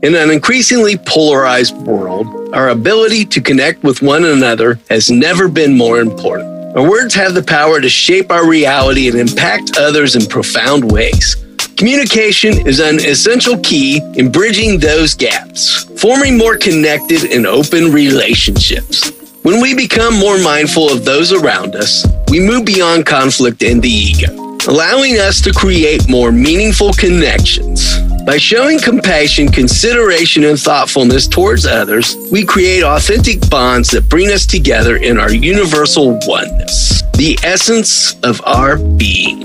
In an increasingly polarized world, our ability to connect with one another has never been more important. Our words have the power to shape our reality and impact others in profound ways. Communication is an essential key in bridging those gaps, forming more connected and open relationships. When we become more mindful of those around us, we move beyond conflict and the ego, allowing us to create more meaningful connections. By showing compassion, consideration, and thoughtfulness towards others, we create authentic bonds that bring us together in our universal oneness, the essence of our being.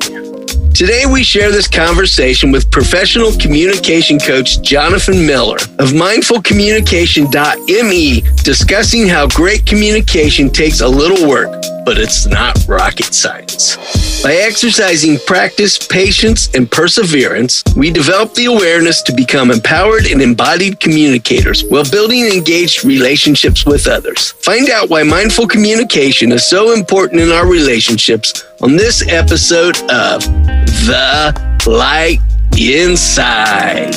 Today, we share this conversation with professional communication coach Jonathan Miller of mindfulcommunication.me, discussing how great communication takes a little work, but it's not rocket science. By exercising practice, patience, and perseverance, we develop the awareness to become empowered and embodied communicators while building engaged relationships with others. Find out why mindful communication is so important in our relationships on this episode of The Light Inside.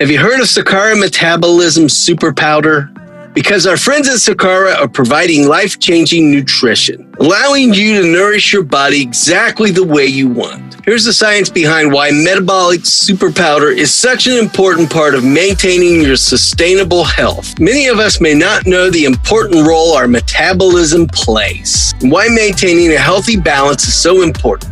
Have you heard of Sakara Metabolism Super Powder? Because our friends at Sakara are providing life changing nutrition, allowing you to nourish your body exactly the way you want. Here's the science behind why metabolic super powder is such an important part of maintaining your sustainable health. Many of us may not know the important role our metabolism plays and why maintaining a healthy balance is so important.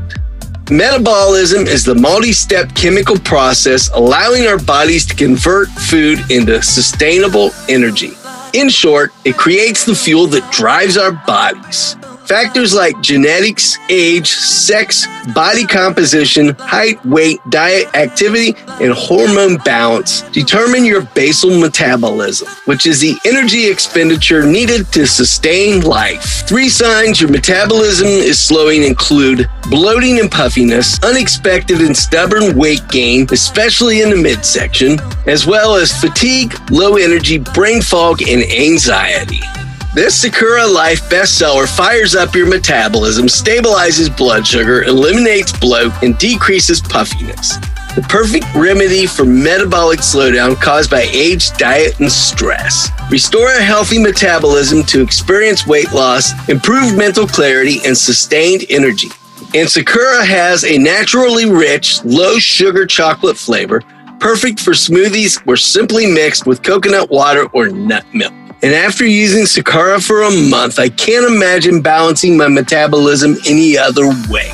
Metabolism is the multi step chemical process allowing our bodies to convert food into sustainable energy. In short, it creates the fuel that drives our bodies. Factors like genetics, age, sex, body composition, height, weight, diet, activity, and hormone balance determine your basal metabolism, which is the energy expenditure needed to sustain life. Three signs your metabolism is slowing include bloating and puffiness, unexpected and stubborn weight gain, especially in the midsection, as well as fatigue, low energy, brain fog, and anxiety. This Sakara Life bestseller fires up your metabolism, stabilizes blood sugar, eliminates bloat, and decreases puffiness. The perfect remedy for metabolic slowdown caused by age, diet, and stress. Restore a healthy metabolism to experience weight loss, improve mental clarity, and sustained energy. And Sakara has a naturally rich, low sugar chocolate flavor, perfect for smoothies or simply mixed with coconut water or nut milk. And after using Sakara for a month, I can't imagine balancing my metabolism any other way.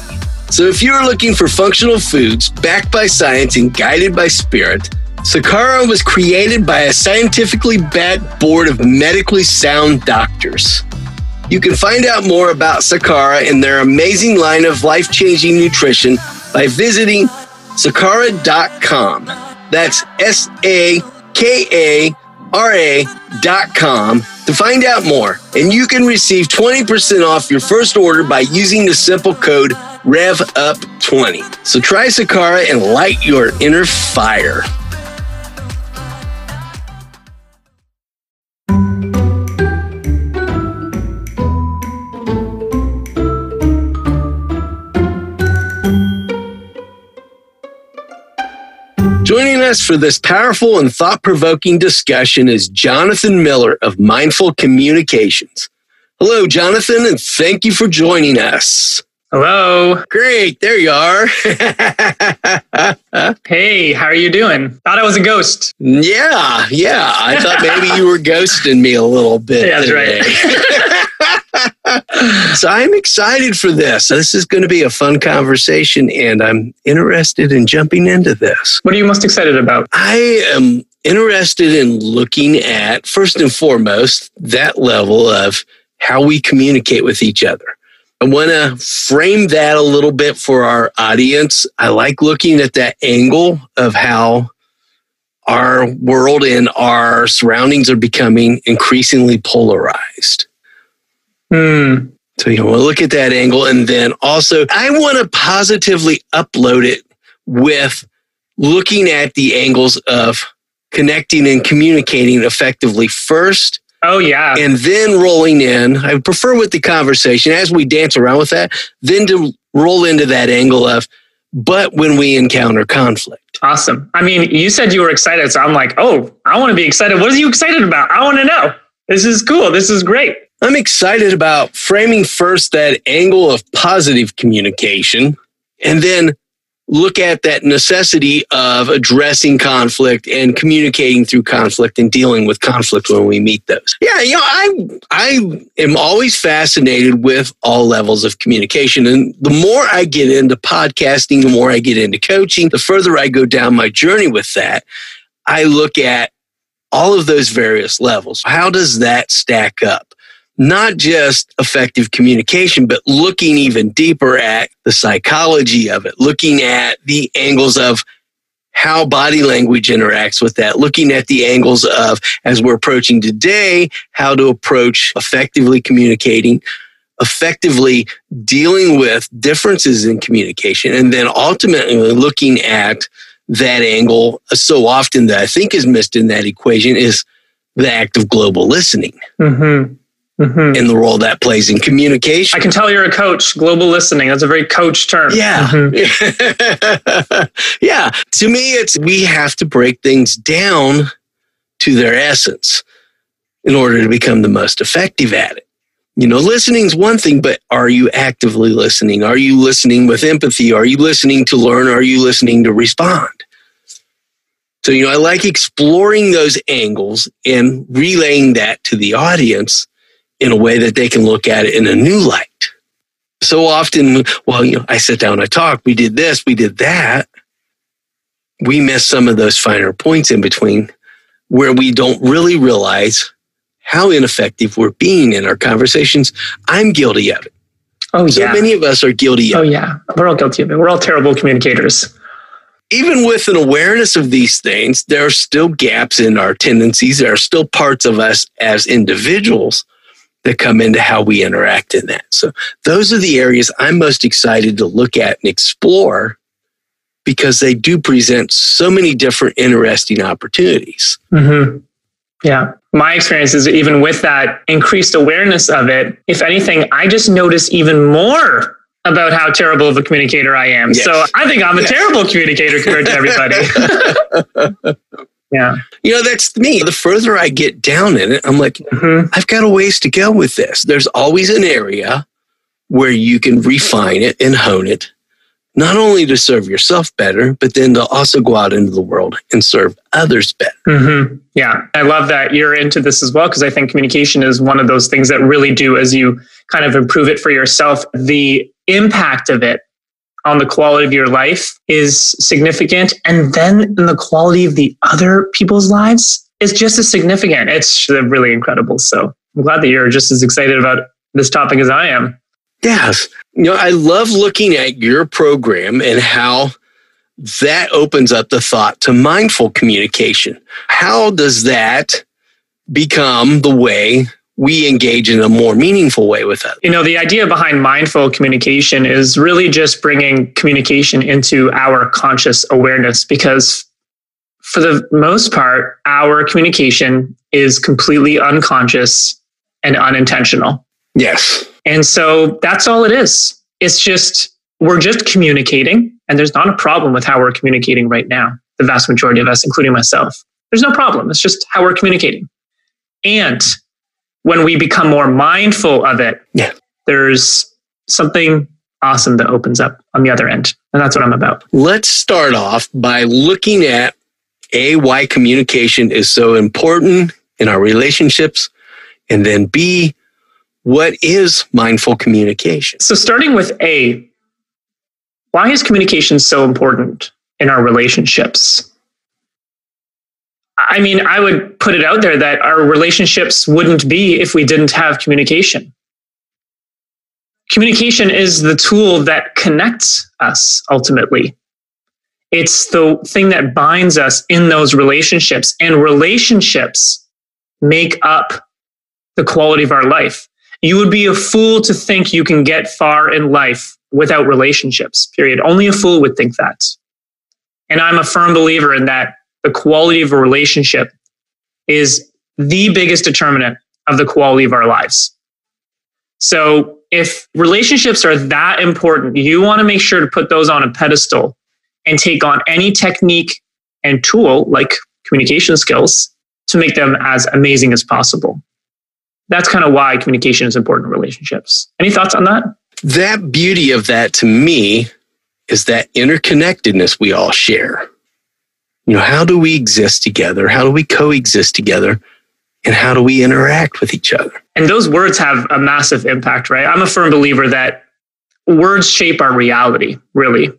So if you're looking for functional foods backed by science and guided by spirit, Sakara was created by a scientifically backed board of medically sound doctors. You can find out more about Sakara and their amazing line of life changing nutrition by visiting sakara.com. That's S A K A ra.com to find out more. And you can receive 20% off your first order by using the simple code REVUP20. So try Sakara and light your inner fire. Us for this powerful and thought provoking discussion is Jonathan Miller of Mindful Communications. Hello, Jonathan, and thank you for joining us. Hello. Great. There you are. hey, how are you doing? Thought I was a ghost. Yeah, yeah. I thought maybe you were ghosting me a little bit. Yeah, that's today. right. so I'm excited for this. This is going to be a fun conversation, and I'm interested in jumping into this. What are you most excited about? I am interested in looking at, first and foremost, that level of how we communicate with each other. I want to frame that a little bit for our audience. I like looking at that angle of how our world and our surroundings are becoming increasingly polarized. Hmm. So you want to look at that angle. And then also, I want to positively upload it with looking at the angles of connecting and communicating effectively first Oh, yeah. and then rolling in. I prefer with the conversation as we dance around with that, then to roll into that angle of, but when we encounter conflict. Awesome. I mean, you said you were excited. So I'm like, oh, I want to be excited. What are you excited about? I want to know. This is cool. This is great. I'm excited about framing first that angle of positive communication and then look at that necessity of addressing conflict and communicating through conflict and dealing with conflict when we meet those. Yeah, you know, I I am always fascinated with all levels of communication and the more I get into podcasting, the more I get into coaching, the further I go down my journey with that, I look at all of those various levels. How does that stack up? Not just effective communication, but looking even deeper at the psychology of it, looking at the angles of how body language interacts with that, looking at the angles of, as we're approaching today, how to approach effectively communicating, effectively dealing with differences in communication, and then ultimately looking at that angle so often that I think is missed in that equation is the act of global listening. Mm-hmm. Mm-hmm. and the role that plays in communication. I can tell you're a coach. Global listening. That's a very coach term. Yeah. Mm-hmm. yeah. To me, it's we have to break things down to their essence in order to become the most effective at it. You know, listening is one thing, but are you actively listening? Are you listening with empathy? Are you listening to learn? Are you listening to respond? So, you know, I like exploring those angles and relaying that to the audience in a way that they can look at it in a new light. So often, well, you know, I sit down, I talk, we did this, we did that. We miss some of those finer points in between where we don't really realize how ineffective we're being in our conversations. I'm guilty of it. Oh, so yeah. many of us are guilty of oh, it. oh, yeah. We're all guilty of it. We're all terrible communicators. Even with an awareness of these things, there are still gaps in our tendencies. There are still parts of us as individuals that come into how we interact in that. So those are the areas I'm most excited to look at and explore because they do present so many different interesting opportunities. Mm-hmm. Yeah. My experience is even with that increased awareness of it, if anything, I just notice even more about how terrible of a communicator I am. Yes. So I think I'm a Yes. terrible communicator compared to everybody. yeah. You know, that's me. The further I get down in it, I'm like, Mhm. I've got a ways to go with this. There's always an area where you can refine it and hone it, not only to serve yourself better, but then to also go out into the world and serve others better. hmm Yeah, I love that you're into this as well because I think communication is one of those things that really do, as you kind of improve it for yourself, the impact of it on the quality of your life is significant. And then in the quality of the other people's lives is just as significant. It's really incredible. So I'm glad that you're just as excited about this topic as I am. Yes. You know, I love looking at your program and how that opens up the thought to mindful communication. How does that become the way we engage in a more meaningful way with others? You know, the idea behind mindful communication is really just bringing communication into our conscious awareness because, for the most part, our communication is completely unconscious and unintentional. Yes. And so that's all it is. It's just, we're just communicating, and there's not a problem with how we're communicating right now. The vast majority of us, including myself, there's no problem. It's just how we're communicating. And when we become more mindful of it, Yeah. there's something awesome that opens up on the other end. And that's what I'm about. Let's start off by looking at A, why communication is so important in our relationships, and then B, what is mindful communication? So, starting with A, why is communication so important in our relationships? I mean, I would put it out there that our relationships wouldn't be if we didn't have communication. Communication is the tool that connects us ultimately. It's the thing that binds us in those relationships, and relationships make up the quality of our life. You would be a fool to think you can get far in life without relationships, period. Only a fool would think that. And I'm a firm believer in that the quality of a relationship is the biggest determinant of the quality of our lives. So if relationships are that important, you want to make sure to put those on a pedestal and take on any technique and tool like communication skills to make them as amazing as possible. That's kind of why communication is important in relationships. Any thoughts on that? That beauty of that to me is that interconnectedness we all share. You know, how do we exist together? How do we coexist together? And how do we interact with each other? And those words have a massive impact, right? I'm a firm believer that words shape our reality, really.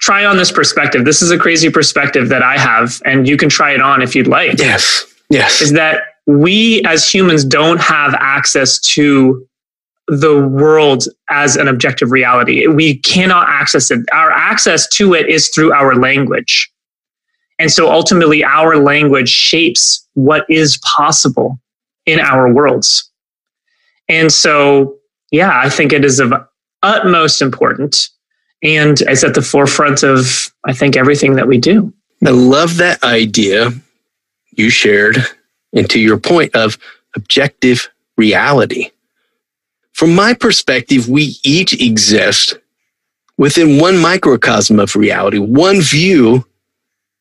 Try on this perspective. This is a crazy perspective that I have, and you can try it on if you'd like. Yes. Yes. Is that we as humans don't have access to the world as an objective reality. We cannot access it. Our access to it is through our language. And so ultimately, our language shapes what is possible in our worlds. And so, yeah, I think it is of utmost importance and it's at the forefront of, I think, everything that we do. I love that idea you shared, and to your point of objective reality. From my perspective, we each exist within one microcosm of reality, one view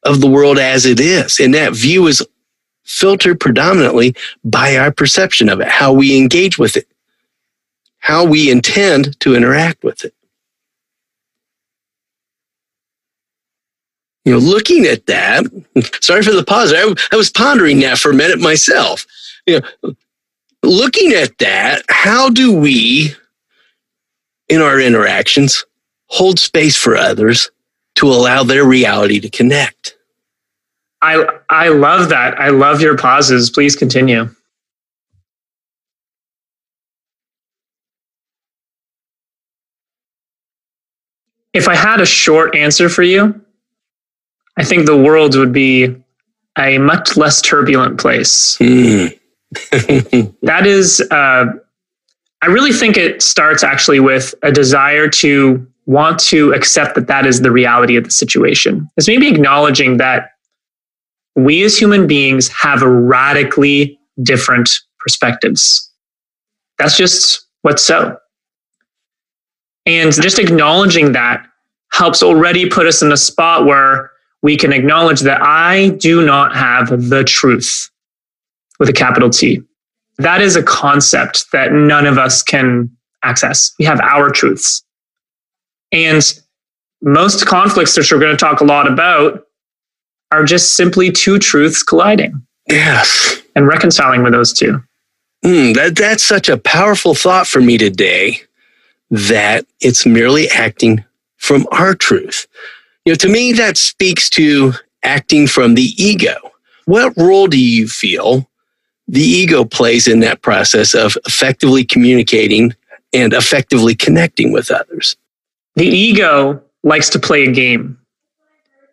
of the world as it is. And that view is filtered predominantly by our perception of it, how we engage with it, how we intend to interact with it. You know, looking at that, sorry for the pause. I, I was pondering that for a minute myself. You know, looking at that, how do we, in our interactions, hold space for others to allow their reality to connect? I I love that. I love your pauses. Please continue. If I had a short answer for you, I think the world would be a much less turbulent place. Mm. that is, uh, I really think it starts actually with a desire to want to accept that that is the reality of the situation. is maybe acknowledging that we as human beings have radically different perspectives. That's just what's so. And just acknowledging that helps already put us in a spot where we can acknowledge that I do not have the truth with a capital T. That is a concept that none of us can access. We have our truths. And most conflicts, which we're going to talk a lot about, are just simply two truths colliding. Yes. And reconciling with those two. Mm, that, that's such a powerful thought for me today that it's merely acting from our truth. You know, to me, that speaks to acting from the ego. What role do you feel the ego plays in that process of effectively communicating and effectively connecting with others? The ego likes to play a game.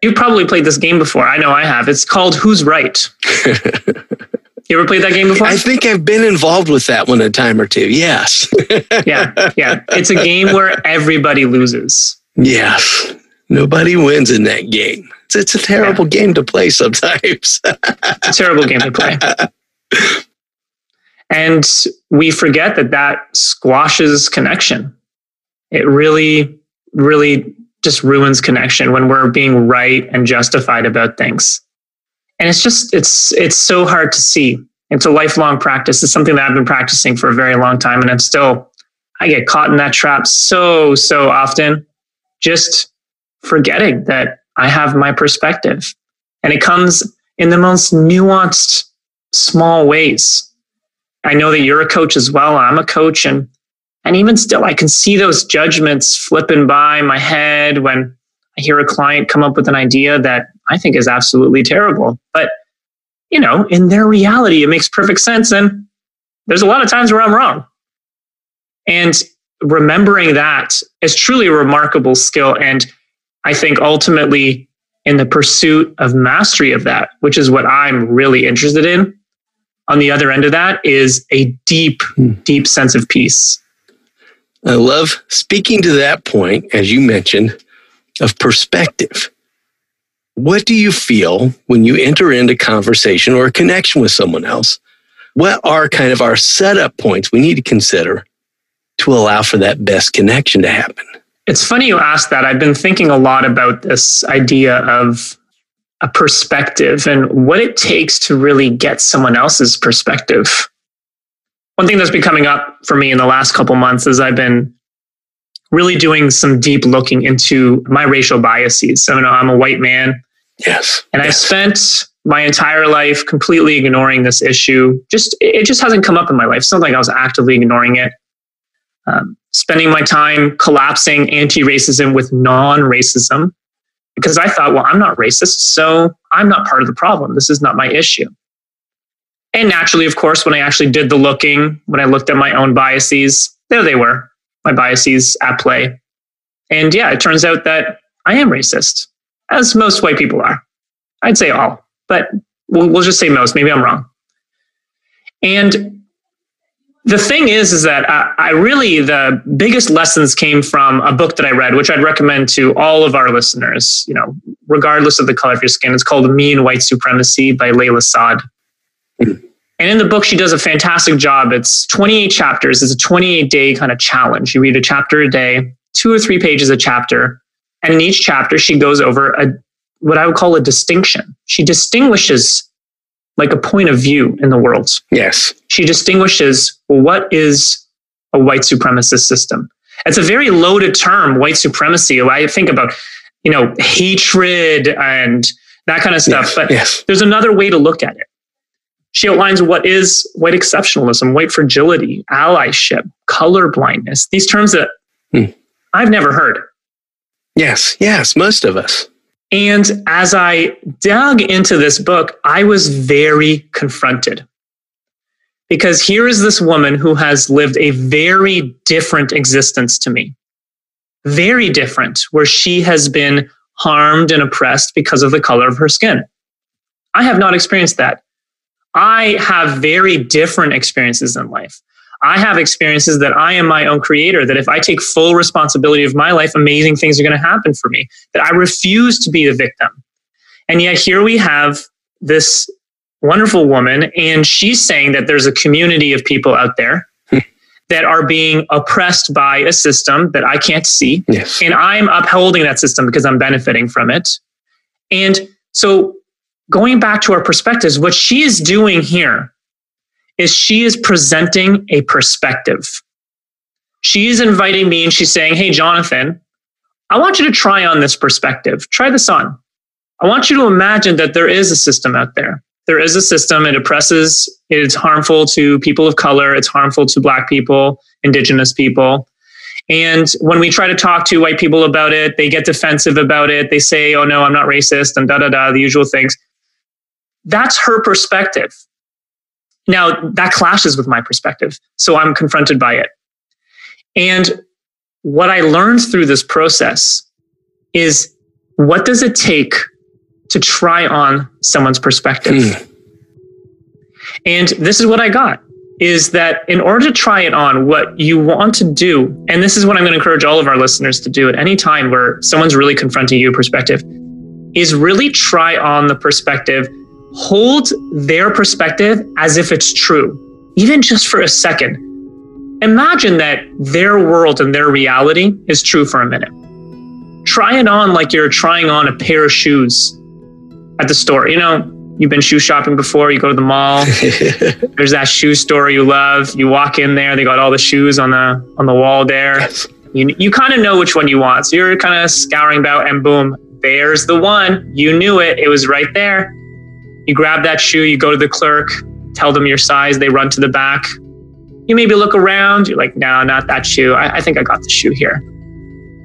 You've probably played this game before. I know I have. It's called Who's Right. you ever played that game before? I think I've been involved with that one a time or two. Yes. yeah. Yeah. It's a game where everybody loses. Yes. Nobody wins in that game. It's, it's a terrible yeah. game to play sometimes. it's a terrible game to play. And we forget that that squashes connection. It really, really just ruins connection when we're being right and justified about things. And it's just, it's, it's so hard to see. It's a lifelong practice. It's something that I've been practicing for a very long time. And I'm still, I get caught in that trap so, so often. Just forgetting that I have my perspective. And it comes in the most nuanced, small ways. I know that you're a coach as well. I'm a coach and and even still I can see those judgments flipping by my head when I hear a client come up with an idea that I think is absolutely terrible. But you know, in their reality it makes perfect sense and there's a lot of times where I'm wrong. And remembering that is truly a remarkable skill and I think ultimately in the pursuit of mastery of that, which is what I'm really interested in, on the other end of that is a deep, hmm. deep sense of peace. I love speaking to that point, as you mentioned, of perspective. What do you feel when you enter into conversation or a connection with someone else? What are kind of our setup points we need to consider to allow for that best connection to happen? It's funny you ask that. I've been thinking a lot about this idea of a perspective and what it takes to really get someone else's perspective. One thing that's been coming up for me in the last couple months is I've been really doing some deep looking into my racial biases. So, you know, I'm a white man. Yes. And yes. I've spent my entire life completely ignoring this issue. Just it just hasn't come up in my life. It's not like I was actively ignoring it. Um, spending my time collapsing anti-racism with non-racism because I thought, well, I'm not racist, so I'm not part of the problem. This is not my issue. And naturally, of course, when I actually did the looking, when I looked at my own biases, there they were, my biases at play. And yeah, it turns out that I am racist, as most white people are. I'd say all, but we'll, we'll just say most. Maybe I'm wrong. And the thing is, is that I, I, really the biggest lessons came from a book that I read, which I'd recommend to all of our listeners. You know, regardless of the color of your skin, it's called "Me and White Supremacy" by Layla Saad. And in the book, she does a fantastic job. It's 28 chapters. It's a 28 day kind of challenge. You read a chapter a day, two or three pages a chapter, and in each chapter, she goes over a what I would call a distinction. She distinguishes like a point of view in the world. Yes. She distinguishes well, what is a white supremacist system? It's a very loaded term, white supremacy. I think about, you know, hatred and that kind of stuff. Yes, but yes. there's another way to look at it. She outlines what is white exceptionalism, white fragility, allyship, color blindness, these terms that hmm. I've never heard. Yes, yes, most of us. And as I dug into this book, I was very confronted. Because here is this woman who has lived a very different existence to me. Very different, where she has been harmed and oppressed because of the color of her skin. I have not experienced that. I have very different experiences in life. I have experiences that I am my own creator, that if I take full responsibility of my life, amazing things are going to happen for me, that I refuse to be the victim. And yet here we have this wonderful woman, and she's saying that there's a community of people out there hmm. that are being oppressed by a system that I can't see. Yes. And I'm upholding that system because I'm benefiting from it. And so going back to our perspectives, what she is doing here is she is presenting a perspective. She's inviting me and she's saying, Hey, Jonathan, I want you to try on this perspective. Try this on. I want you to imagine that there is a system out there. There is a system. It oppresses, it's harmful to people of color, it's harmful to Black people, Indigenous people. And when we try to talk to white people about it, they get defensive about it. They say, oh no, I'm not racist, and da da da, the usual things. That's her perspective. Now, that clashes with my perspective. So I'm confronted by it. And what I learned through this process is what does it take to try on someone's perspective? Mm. And this is what I got is that in order to try it on, what you want to do, and this is what I'm going to encourage all of our listeners to do at any time where someone's really confronting you perspective, is really try on the perspective hold their perspective as if it's true, even just for a second. Imagine that their world and their reality is true for a minute. Try it on like you're trying on a pair of shoes at the store. You know, you've been shoe shopping before, you go to the mall, there's that shoe store you love. You walk in there, they got all the shoes on the on the wall there. You, you kind of know which one you want. So you're kind of scouring about and boom, there's the one. You knew it. It was right there. You grab that shoe, you go to the clerk, tell them your size, they run to the back. You maybe look around, you're like, no, not that shoe. I, I think I got the shoe here.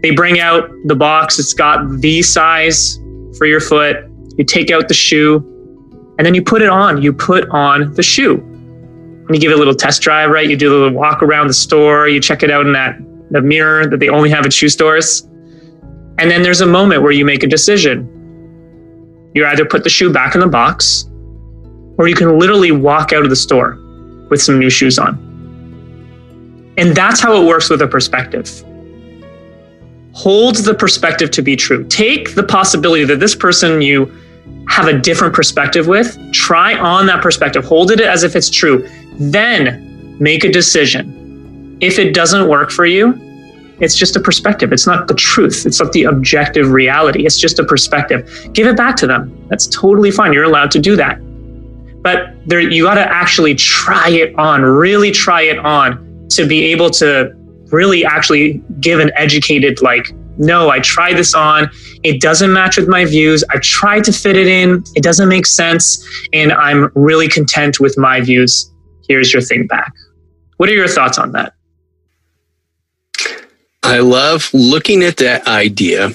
They bring out the box, it's got the size for your foot. You take out the shoe, and then you put it on. You put on the shoe. And you give it a little test drive, right? You do a little walk around the store, you check it out in that the mirror that they only have at shoe stores. And then there's a moment where you make a decision. You either put the shoe back in the box or you can literally walk out of the store with some new shoes on. And that's how it works with a perspective. hold the perspective to be true. Take the possibility that this person you have a different perspective with, try on that perspective, hold it as if it's true, then make a decision. If it doesn't work for you, it's just a perspective. It's not the truth. It's not the objective reality. It's just a perspective. Give it back to them. That's totally fine. You're allowed to do that. But there, you got to actually try it on, really try it on to be able to really actually give an educated, like, no, I tried this on. It doesn't match with my views. I tried to fit it in. It doesn't make sense. And I'm really content with my views. Here's your thing back. What are your thoughts on that? I love looking at that idea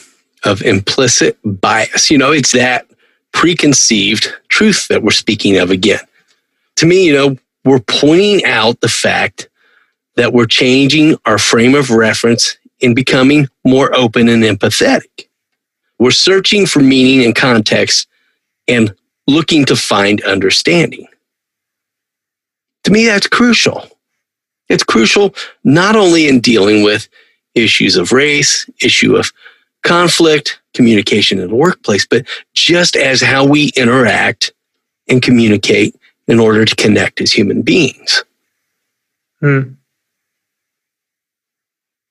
of implicit bias. You know, it's that preconceived truth that we're speaking of again. To me, you know, we're pointing out the fact that we're changing our frame of reference in becoming more open and empathetic. We're searching for meaning and context and looking to find understanding. To me, that's crucial. It's crucial not only in dealing with issues of race, issue of conflict, communication in the workplace, but just as how we interact and communicate in order to connect as human beings. Hmm.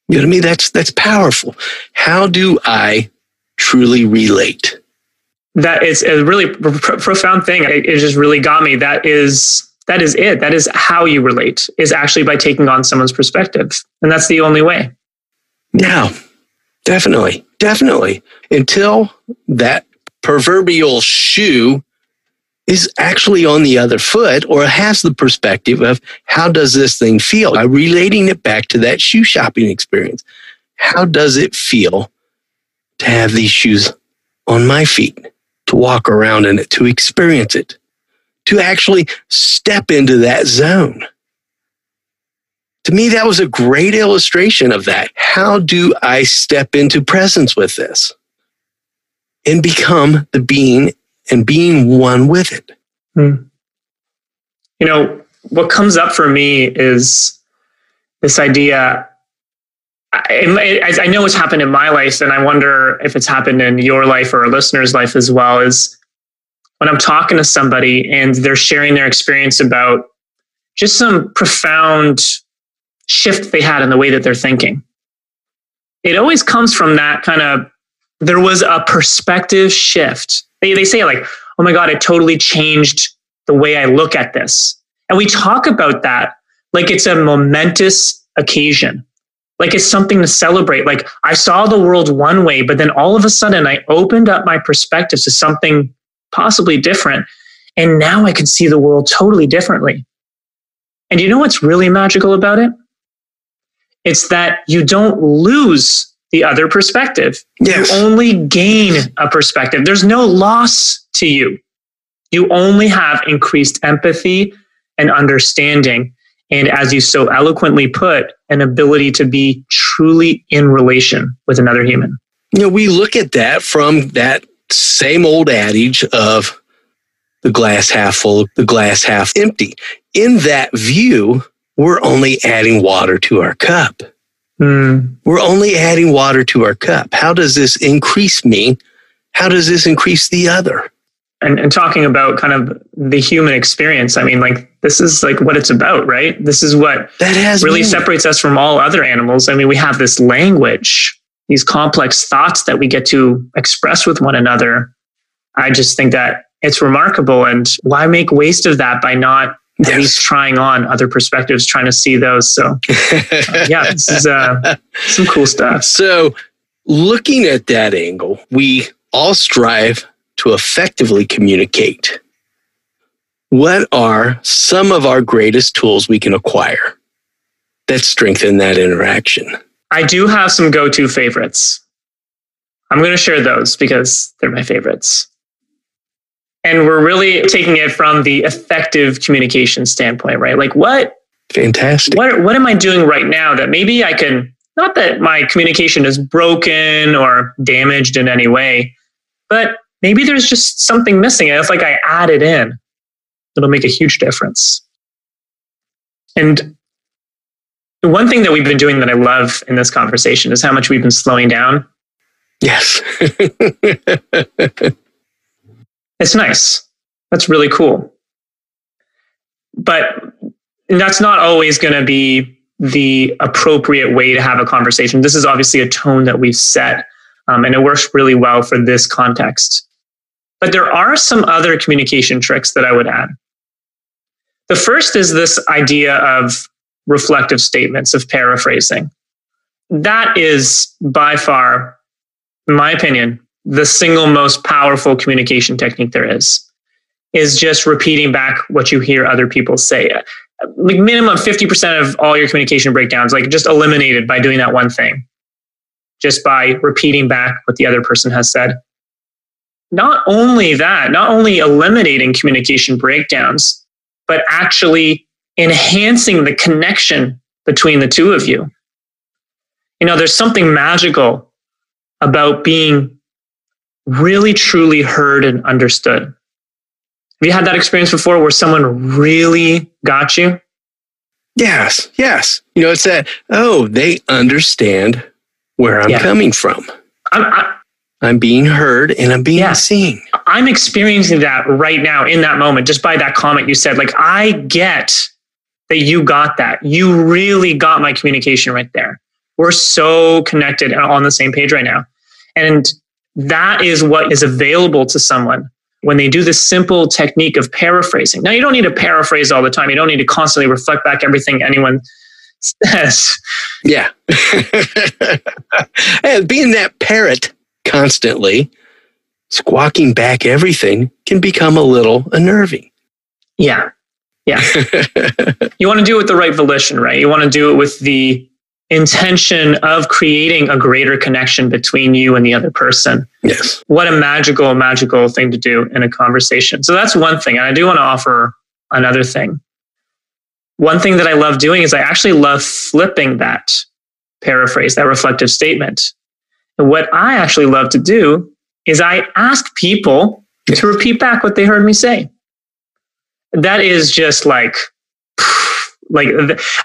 You know what I mean? That's that's powerful. How do I truly relate? That is a really pr- profound thing. It, it just really got me. That is that is it. That is how you relate. Is actually by taking on someone's perspective, and that's the only way. Yeah, definitely, definitely. Until that proverbial shoe is actually on the other foot or has the perspective of how does this thing feel? By relating it back to that shoe shopping experience. How does it feel to have these shoes on my feet, to walk around in it, to experience it, to actually step into that zone? To me, that was a great illustration of that. How do I step into presence with this and become the being and being one with it. Hmm. You know, what comes up for me is this idea. I, I, know it's happened in my life, and I wonder if it's happened in your life or a listener's life as well. Is when I'm talking to somebody and they're sharing their experience about just some profound shift they had in the way that they're thinking. It always comes from that kind of there was a perspective shift they, they say like, oh my God, it totally changed the way I look at this. And we talk about that like it's a momentous occasion. Like it's something to celebrate. Like I saw the world one way, but then all of a sudden I opened up my perspective to something possibly different. And now I can see the world totally differently. And you know what's really magical about it? It's that you don't lose the other perspective. Yes. You only gain a perspective. There's no loss to you. You only have increased empathy and understanding. And as you so eloquently put, an ability to be truly in relation with another human. You know, we look at that from that same old adage of the glass half full, the glass half empty. In that view, we're only adding water to our cup. Mm. We're only adding water to our cup. How does this increase me? How does this increase the other? And, and talking about kind of the human experience, I mean, like this is like what it's about, right? This is what that has really separates us from all other animals. I mean, we have this language, these complex thoughts that we get to express with one another. I just think that it's remarkable. And why make waste of that by not yes. at least trying on other perspectives, trying to see those. So, uh, yeah, this is uh, some cool stuff. So, looking at that angle, we all strive to effectively communicate. What are some of our greatest tools we can acquire that strengthen that interaction? I do have some go to favorites. I'm going to share those because they're my favorites. And we're really taking it from the effective communication standpoint, right? Like what fantastic. What what am I doing right now that maybe I can not that my communication is broken or damaged in any way, but maybe there's just something missing. And it's like I add it in. It'll make a huge difference. And one thing that we've been doing that I love in this conversation is how much we've been slowing down. Yes. it's nice. That's really cool. But that's not always going to be the appropriate way to have a conversation. This is obviously a tone that we've set, um, and it works really well for this context. But there are some other communication tricks that I would add. The first is this idea of reflective statements, of paraphrasing. That is by far, in my opinion, the single most powerful communication technique there is is just repeating back what you hear other people say. Like minimum 50% of all your communication breakdowns, like just eliminated by doing that one thing, just by repeating back what the other person has said. Not only that, not only eliminating communication breakdowns, but actually enhancing the connection between the two of you. You know, there's something magical about being really truly heard and understood. Have you had that experience before where someone really got you? Yes, yes. You know, it's that, oh, they understand where I'm yeah. coming from. I'm, I, I'm being heard and I'm being yeah. seen. I'm experiencing that right now in that moment, just by that comment you said. Like, I get that you got that. You really got my communication right there. We're so connected on the same page right now. And that is what is available to someone when they do this simple technique of paraphrasing. Now, you don't need to paraphrase all the time. You don't need to constantly reflect back everything anyone says. Yeah. and being that parrot constantly, squawking back everything can become a little unnerving. Yeah. Yeah. you want to do it with the right volition, right? You want to do it with the intention of creating a greater connection between you and the other person. Yes. What a magical, magical thing to do in a conversation. So that's one thing. And I do want to offer another thing. One thing that I love doing is I actually love flipping that paraphrase, that reflective statement. And what I actually love to do is I ask people to repeat back what they heard me say. That is just like like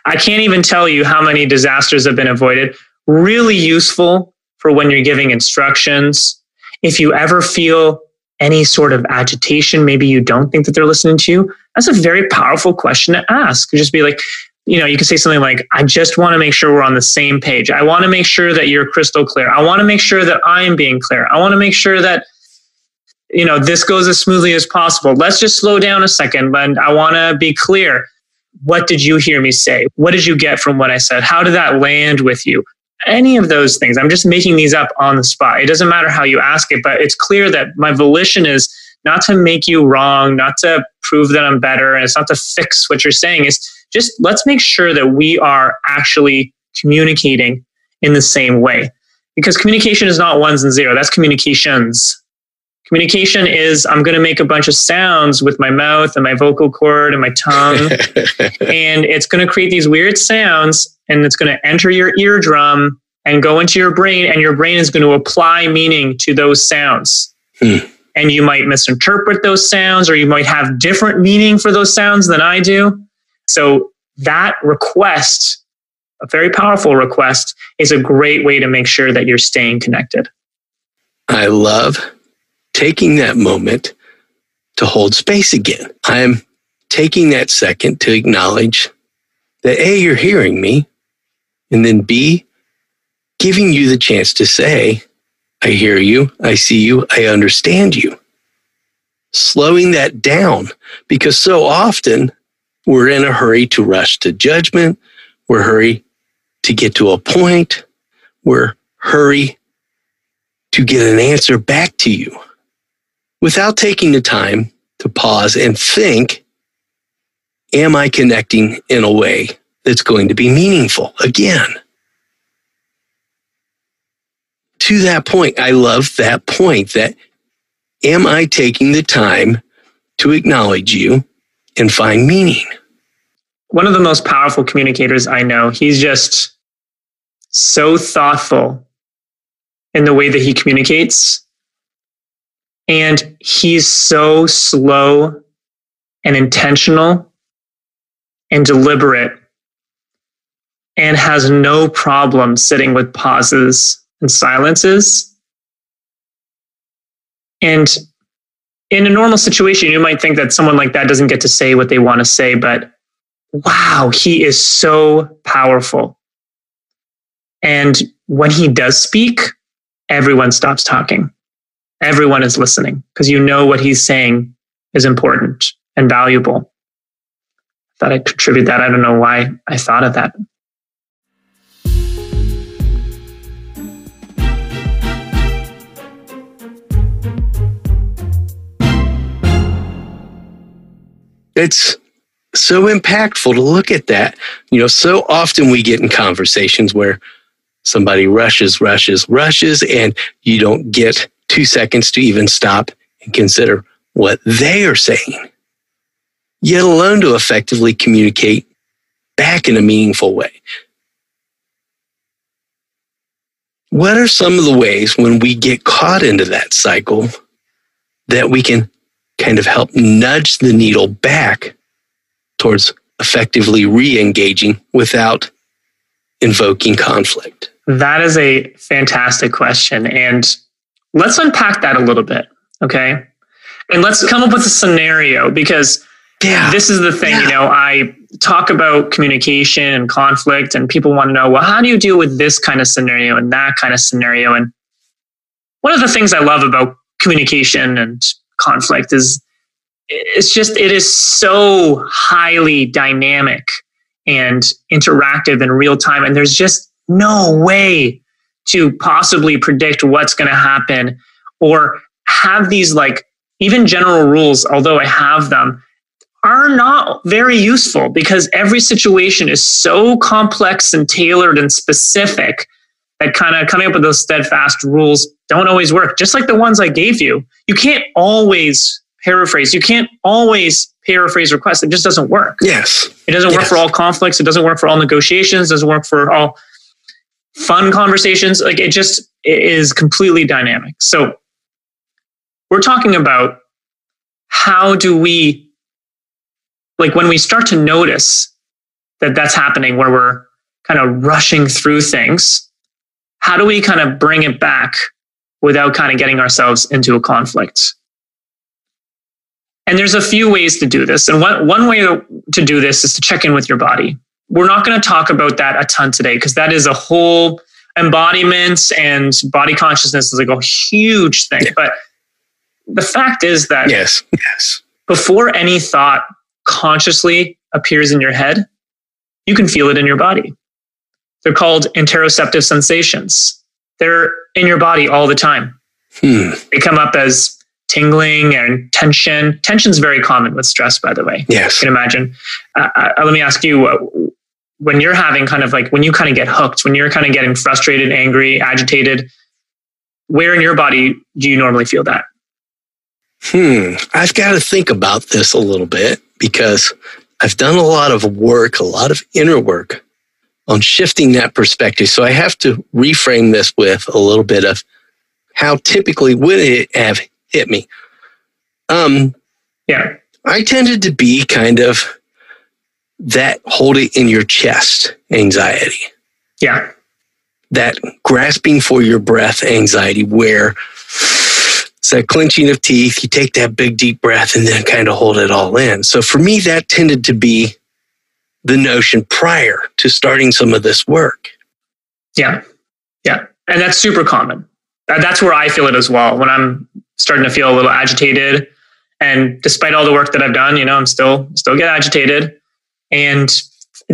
I can't even tell you how many disasters have been avoided. Really useful for when you're giving instructions. If you ever feel any sort of agitation, maybe you don't think that they're listening to you, that's a very powerful question to ask. Just be like, you know, you can say something like, I just want to make sure we're on the same page. I want to make sure that you're crystal clear. I want to make sure that I am being clear. I want to make sure that, you know, this goes as smoothly as possible. Let's just slow down a second, but I want to be clear. What did you hear me say? What did you get from what I said? How did that land with you? Any of those things. I'm just making these up on the spot. It doesn't matter how you ask it, but it's clear that my volition is not to make you wrong, not to prove that I'm better, and it's not to fix what you're saying. It's just let's make sure that we are actually communicating in the same way. Because communication is not ones and zero, that's communications. Communication is I'm going to make a bunch of sounds with my mouth and my vocal cord and my tongue. and it's going to create these weird sounds and it's going to enter your eardrum and go into your brain. And your brain is going to apply meaning to those sounds. Hmm. And you might misinterpret those sounds or you might have different meaning for those sounds than I do. So that request, a very powerful request, is a great way to make sure that you're staying connected. I love taking that moment to hold space again. I'm taking that second to acknowledge that A, you're hearing me, and then B, giving you the chance to say, I hear you, I see you, I understand you. Slowing that down because so often we're in a hurry to rush to judgment. We're hurry to get to a point. We're hurry to get an answer back to you without taking the time to pause and think, am I connecting in a way that's going to be meaningful again? To that point, I love that point that am I taking the time to acknowledge you and find meaning? One of the most powerful communicators I know, he's just so thoughtful in the way that he communicates and he's so slow and intentional and deliberate and has no problem sitting with pauses and silences. And in a normal situation, you might think that someone like that doesn't get to say what they want to say, but wow, he is so powerful. And when he does speak, everyone stops talking. Everyone is listening because you know what he's saying is important and valuable. I thought I'd contribute that. I don't know why I thought of that. It's so impactful to look at that. You know, so often we get in conversations where somebody rushes, rushes, rushes, and you don't get two seconds to even stop and consider what they are saying, yet alone to effectively communicate back in a meaningful way. What are some of the ways when we get caught into that cycle that we can kind of help nudge the needle back towards effectively re engaging without invoking conflict? That is a fantastic question. And let's unpack that a little bit. Okay. And let's come up with a scenario because yeah. this is the thing, yeah. you know, I talk about communication and conflict, and people want to know, well, how do you deal with this kind of scenario and that kind of scenario? And one of the things I love about communication and conflict is it's just it is so highly dynamic and interactive in real time and there's just no way to possibly predict what's going to happen or have these like even general rules although i have them are not very useful because every situation is so complex and tailored and specific that kind of coming up with those steadfast rules don't always work just like the ones i gave you you can't always paraphrase. You can't always paraphrase requests. It just doesn't work. Yes. It doesn't yes. work for all conflicts. It doesn't work for all negotiations. It doesn't work for all fun conversations. Like it just it is completely dynamic. So we're talking about how do we, like when we start to notice that that's happening where we're kind of rushing through things, how do we kind of bring it back without kind of getting ourselves into a conflict? And there's a few ways to do this. And one, one way to do this is to check in with your body. We're not going to talk about that a ton today because that is a whole embodiment and body consciousness is like a huge thing. Yeah. But the fact is that yes, yes. Before any thought consciously appears in your head, you can feel it in your body. They're called interoceptive sensations. They're in your body all the time. Hmm. They come up as tingling and tension. Tension is very common with stress, by the way. Yes. You can imagine. Uh, uh, let me ask you uh, when you're having kind of like, when you kind of get hooked, when you're kind of getting frustrated, angry, agitated, where in your body do you normally feel that? Hmm. I've got to think about this a little bit because I've done a lot of work, a lot of inner work on shifting that perspective. So I have to reframe this with a little bit of how typically would it have hit me. Um, yeah, I tended to be kind of that hold it in your chest anxiety. Yeah. That grasping for your breath anxiety, where it's that clenching of teeth, you take that big deep breath and then kind of hold it all in. So for me, that tended to be the notion prior to starting some of this work. Yeah. Yeah. And that's super common. That's where I feel it as well. When I'm starting to feel a little agitated. And despite all the work that I've done, you know, I'm still still get agitated, and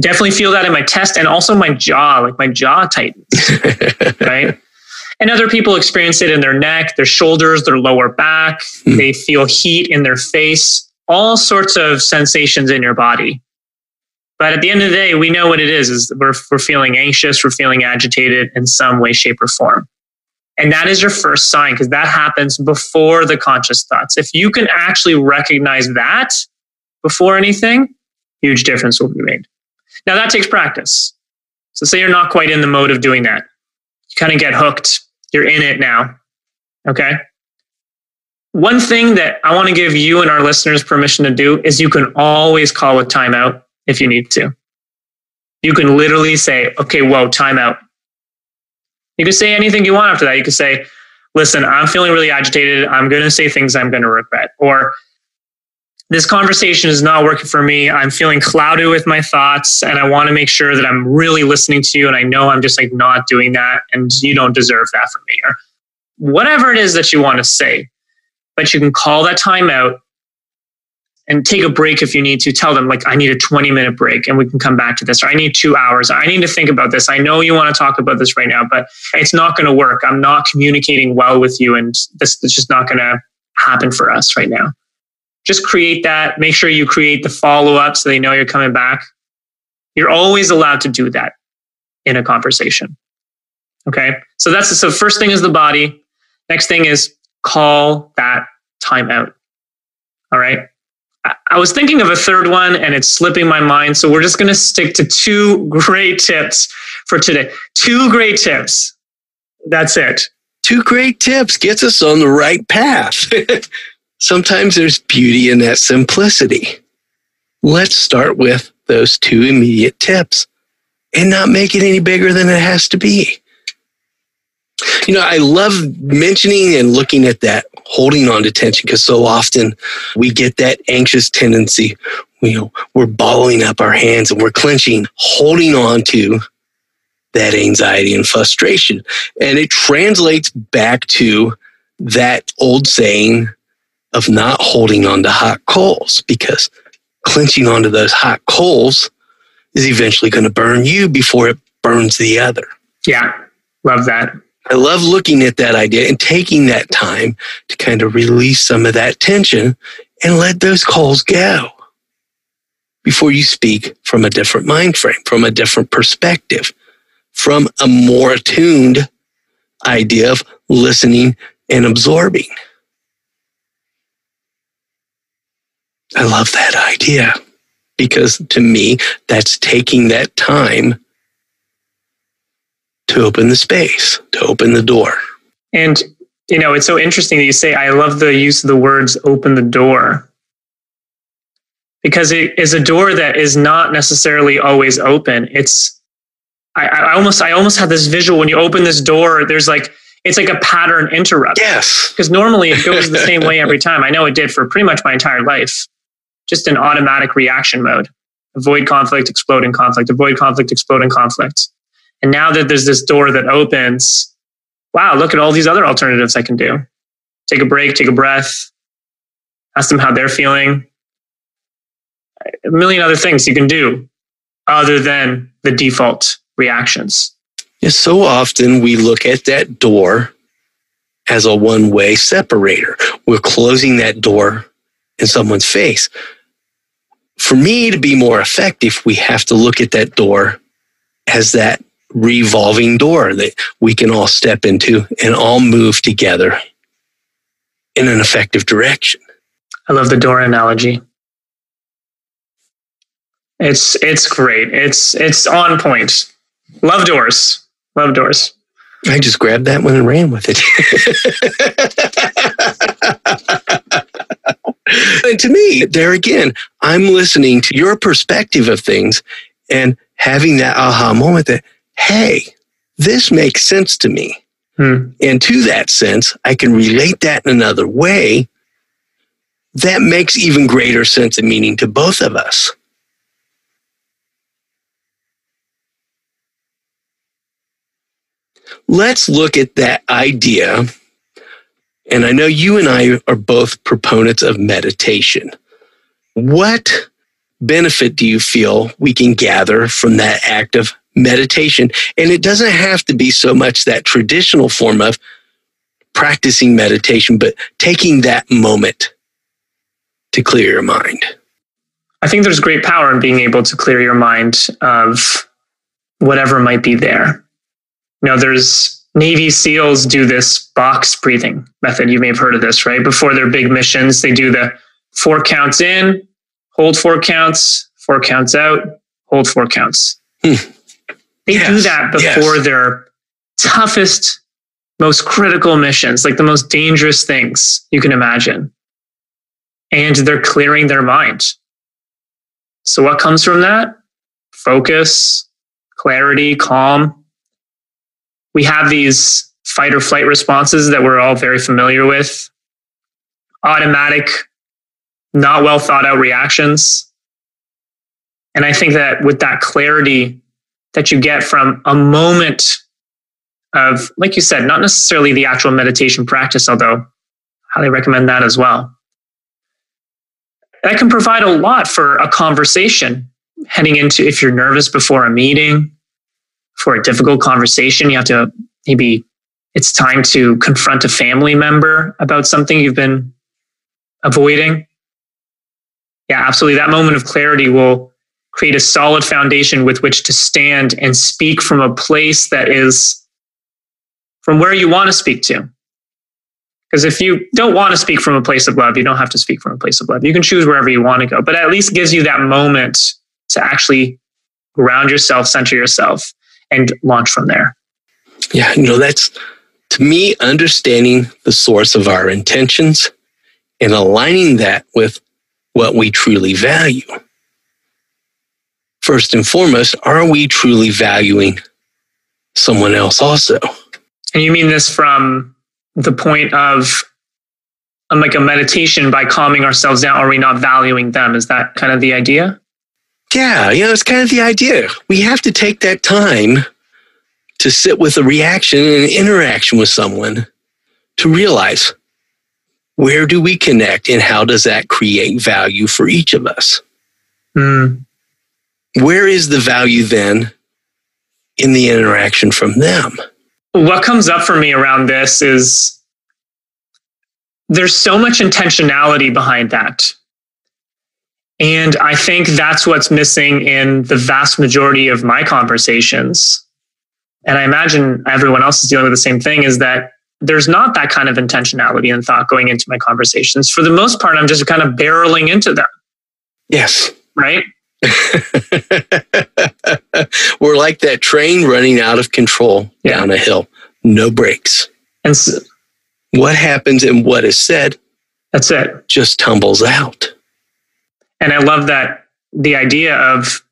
definitely feel that in my chest and also my jaw, like my jaw tightens, right? And other people experience it in their neck, their shoulders, their lower back. Hmm. They feel heat in their face, all sorts of sensations in your body. But at the end of the day, we know what it is: is we're we're feeling anxious, we're feeling agitated in some way, shape, or form. And that is your first sign because that happens before the conscious thoughts. If you can actually recognize that before anything, huge difference will be made. Now that takes practice. So say you're not quite in the mode of doing that. You kind of get hooked. You're in it now. Okay. One thing that I want to give you and our listeners permission to do is you can always call a timeout if you need to. You can literally say, okay, whoa, time out. You can say anything you want after that. You can say, listen, I'm feeling really agitated. I'm going to say things I'm going to regret. Or this conversation is not working for me. I'm feeling clouded with my thoughts and I want to make sure that I'm really listening to you. And I know I'm just like not doing that and you don't deserve that from me or whatever it is that you want to say. But you can call that time out and take a break if you need to. Tell them, like, I need a 20 minute break and we can come back to this, or I need two hours. I need to think about this. I know you want to talk about this right now, but it's not going to work. I'm not communicating well with you, and this is just not going to happen for us right now. Just create that. Make sure you create the follow up so they know you're coming back. You're always allowed to do that in a conversation. Okay. So that's so first thing is the body. Next thing is call that time out. All right. I was thinking of a third one and it's slipping my mind. So we're just going to stick to two great tips for today. Two great tips. That's it. Two great tips gets us on the right path. Sometimes there's beauty in that simplicity. Let's start with those two immediate tips and not make it any bigger than it has to be. You know, I love mentioning and looking at that holding on to tension because so often we get that anxious tendency. You know, we're balling up our hands and we're clenching, holding on to that anxiety and frustration. And it translates back to that old saying of not holding on to hot coals because clenching onto those hot coals is eventually going to burn you before it burns the other. Yeah, love that. I love looking at that idea and taking that time to kind of release some of that tension and let those calls go before you speak from a different mind frame, from a different perspective, from a more attuned idea of listening and absorbing. I love that idea because to me, that's taking that time to open the space, to open the door. And, you know, it's so interesting that you say, I love the use of the words open the door because it is a door that is not necessarily always open. It's, I, I almost, I almost had this visual when you open this door, there's like, it's like a pattern interrupt. Yes. Because normally it goes the same way every time. I know it did for pretty much my entire life, just an automatic reaction mode. Avoid conflict, explode in conflict, avoid conflict, explode in conflict. And now that there's this door that opens, wow, look at all these other alternatives I can do. Take a break, take a breath, ask them how they're feeling. A million other things you can do other than the default reactions. Yeah, so often we look at that door as a one way separator. We're closing that door in someone's face. For me to be more effective, we have to look at that door as that revolving door that we can all step into and all move together in an effective direction. I love the door analogy. It's it's great. It's it's on point. Love doors. Love doors. I just grabbed that one and ran with it. and to me, there again, I'm listening to your perspective of things and having that aha moment that hey, this makes sense to me. Hmm. And to that sense, I can relate that in another way that makes even greater sense and meaning to both of us. Let's look at that idea. And I know you and I are both proponents of meditation. What benefit do you feel we can gather from that act of meditation. And it doesn't have to be so much that traditional form of practicing meditation, but taking that moment to clear your mind. I think there's great power in being able to clear your mind of whatever might be there. You know, there's Navy SEALs do this box breathing method. You may have heard of this, right? Before their big missions, they do the four counts in, hold four counts, four counts out, hold four counts. Hmm. They yes, do that before yes. their toughest, most critical missions, like the most dangerous things you can imagine. And they're clearing their mind. So, what comes from that? Focus, clarity, calm. We have these fight or flight responses that we're all very familiar with, automatic, not well thought out reactions. And I think that with that clarity that you get from a moment of, like you said, not necessarily the actual meditation practice, although highly recommend that as well. That can provide a lot for a conversation heading into if you're nervous before a meeting, for a difficult conversation, you have to maybe it's time to confront a family member about something you've been avoiding. Yeah, absolutely. That moment of clarity will create a solid foundation with which to stand and speak from a place that is from where you want to speak to. Because if you don't want to speak from a place of love, you don't have to speak from a place of love. You can choose wherever you want to go, but at least gives you that moment to actually ground yourself, center yourself, and launch from there. Yeah, you know, that's to me understanding the source of our intentions and aligning that with what we truly value. First and foremost, are we truly valuing someone else also? And you mean this from the point of um, like a meditation by calming ourselves down? Are we not valuing them? Is that kind of the idea? Yeah, you know, it's kind of the idea. We have to take that time to sit with a reaction and an interaction with someone to realize where do we connect and how does that create value for each of us? Mm. Where is the value then in the interaction from them? what comes up for me around this is there's so much intentionality behind that. And I think that's what's missing in the vast majority of my conversations. And I imagine everyone else is dealing with the same thing is that there's not that kind of intentionality and thought going into my conversations. For the most part, I'm just kind of barreling into them. Yes. Right. We're like that train running out of control yeah. down a hill, no brakes. And so, what happens and what is said, that's it, just tumbles out. And I love that the idea of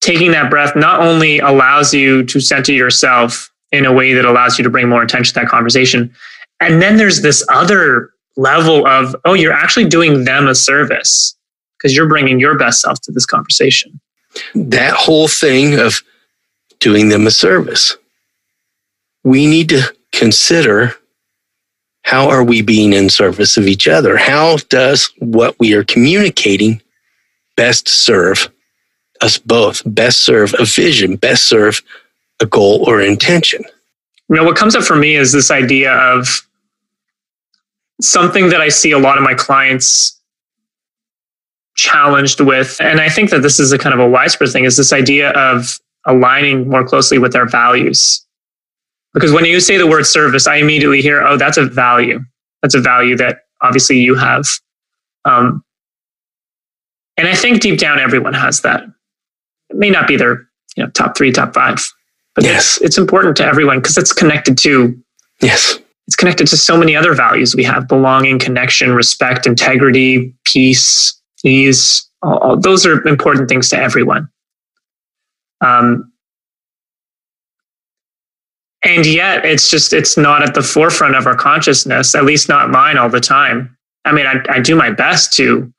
taking that breath not only allows you to center yourself in a way that allows you to bring more attention to that conversation, and then there's this other level of, oh, you're actually doing them a service because you're bringing your best self to this conversation. That whole thing of doing them a service. We need to consider how are we being in service of each other? How does what we are communicating best serve us both, best serve a vision, best serve a goal or intention? You know, what comes up for me is this idea of something that I see a lot of my clients challenged with, and I think that this is a kind of a widespread thing, is this idea of aligning more closely with our values. Because when you say the word service, I immediately hear, oh, that's a value. That's a value that obviously you have. Um, and I think deep down, everyone has that. It may not be their you know, top three, top five, but yes. it's, it's important to everyone because it's connected to yes it's connected to so many other values we have belonging connection respect integrity peace these all, all, those are important things to everyone. Um, and yet it's just it's not at the forefront of our consciousness at least not mine all the time i mean I, I, do my best to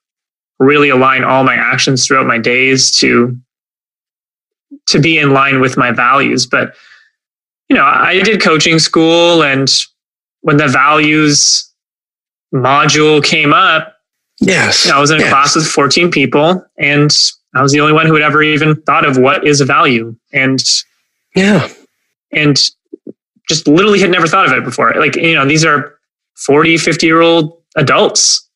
really align all my actions throughout my days to to be in line with my values but you know i did coaching school and when the values module came up Yes. You know, I was in a yes. class with 14 people and I was the only one who had ever even thought of what is a value. And yeah. And just literally had never thought of it before. Like, you know, these are 40, 50 year old adults.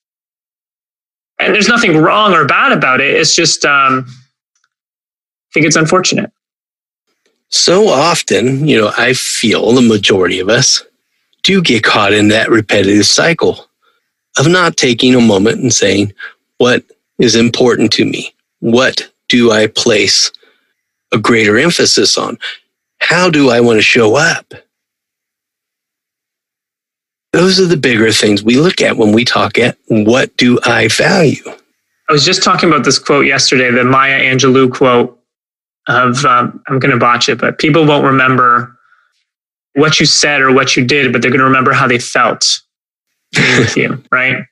And there's nothing wrong or bad about it. It's just, um, I think it's unfortunate. So often, you know, I feel the majority of us do get caught in that repetitive cycle of not taking a moment and saying, what is important to me? What do I place a greater emphasis on? How do I want to show up? Those are the bigger things we look at when we talk at what do I value? I was just talking about this quote yesterday, the Maya Angelou quote. of um, I'm going to botch it, but people won't remember what you said or what you did, but they're going to remember how they felt with you, right?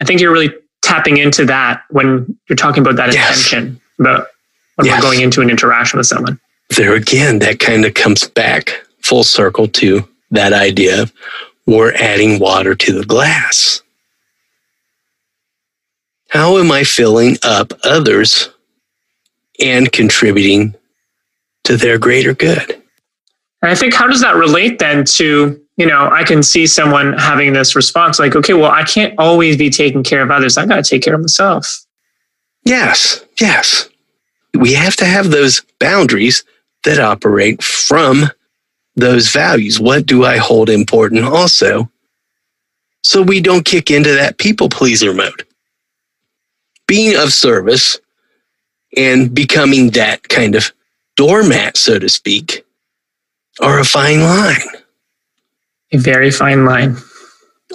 I think you're really tapping into that when you're talking about that yes. intention about when yes. we're going into an interaction with someone. There again, that kind of comes back full circle to that idea of we're adding water to the glass. How am I filling up others and contributing to their greater good? And I think how does that relate then to, you know, I can see someone having this response like, okay, well, I can't always be taking care of others. I got to take care of myself. Yes, yes. We have to have those boundaries that operate from those values. What do I hold important also? So we don't kick into that people pleaser mode. Being of service and becoming that kind of doormat, so to speak, are a fine line. A very fine line.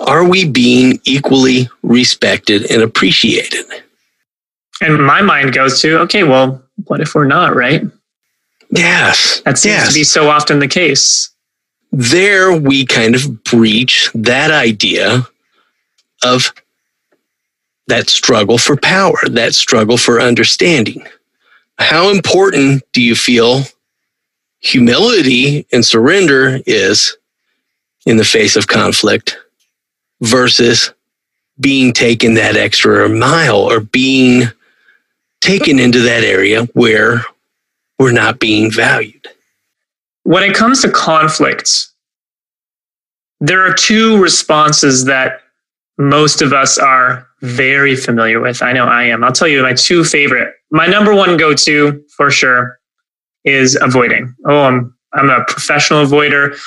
Are we being equally respected and appreciated? And my mind goes to, okay, well, what if we're not, right? Yes. That seems yes. to be so often the case. There we kind of breach that idea of that struggle for power, that struggle for understanding. How important do you feel humility and surrender is in the face of conflict versus being taken that extra mile or being taken into that area where we're not being valued. When it comes to conflicts, there are two responses that most of us are very familiar with. I know I am. I'll tell you my two favorite. My number one go to for sure is avoiding. Oh, I'm I'm a professional avoider.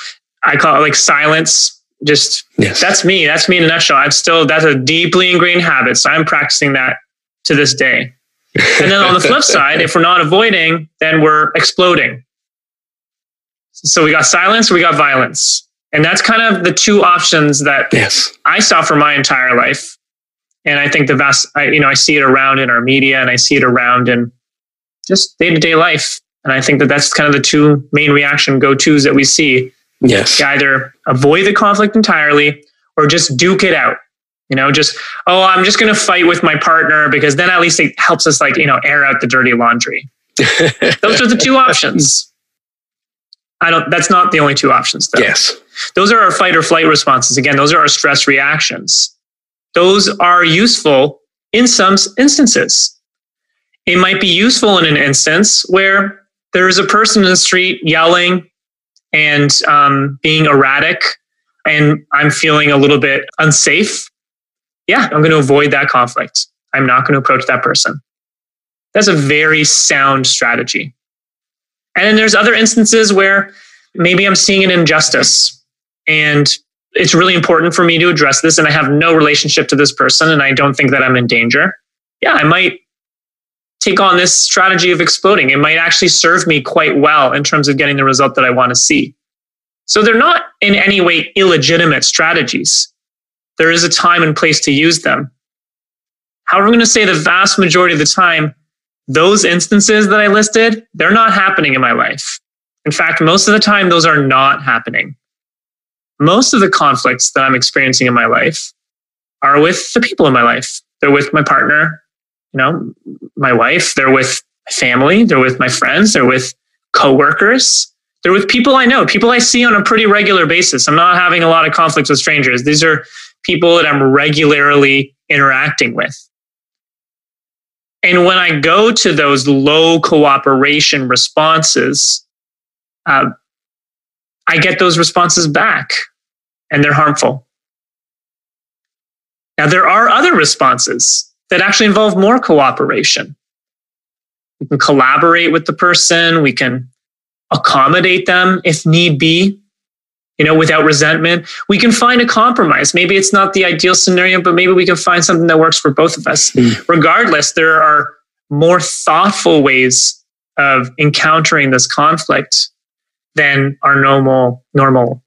I call it like silence. Just yes. that's me. That's me in a nutshell. I'm still that's a deeply ingrained habit. So I'm practicing that to this day. And then on the flip side, if we're not avoiding, then we're exploding. So we got silence, we got violence. And that's kind of the two options that yes. I saw for my entire life. And I think the vast, I, you know, I see it around in our media and I see it around in just day to day life. And I think that that's kind of the two main reaction go tos that we see. Yes. You either avoid the conflict entirely or just duke it out. You know, just, oh, I'm just going to fight with my partner because then at least it helps us, like, you know, air out the dirty laundry. Those are the two options. I don't, that's not the only two options, though. Yes. Those are our fight or flight responses. Again, those are our stress reactions. Those are useful in some instances. It might be useful in an instance where there is a person in the street yelling and um, being erratic, and I'm feeling a little bit unsafe yeah, I'm going to avoid that conflict. I'm not going to approach that person. That's a very sound strategy. And then there's other instances where maybe I'm seeing an injustice and it's really important for me to address this and I have no relationship to this person and I don't think that I'm in danger. Yeah, I might take on this strategy of exploding. It might actually serve me quite well in terms of getting the result that I want to see. So they're not in any way illegitimate strategies there is a time and place to use them. However, I'm going to say the vast majority of the time, those instances that I listed, they're not happening in my life. In fact, most of the time, those are not happening. Most of the conflicts that I'm experiencing in my life are with the people in my life. They're with my partner, you know, my wife, they're with family, they're with my friends, they're with coworkers, they're with people I know, people I see on a pretty regular basis. I'm not having a lot of conflicts with strangers. These are people that I'm regularly interacting with. And when I go to those low cooperation responses, uh, I get those responses back and they're harmful. Now, there are other responses that actually involve more cooperation. We can collaborate with the person, we can accommodate them if need be you know, without resentment. We can find a compromise. Maybe it's not the ideal scenario, but maybe we can find something that works for both of us. Mm. Regardless, there are more thoughtful ways of encountering this conflict than our normal, normal,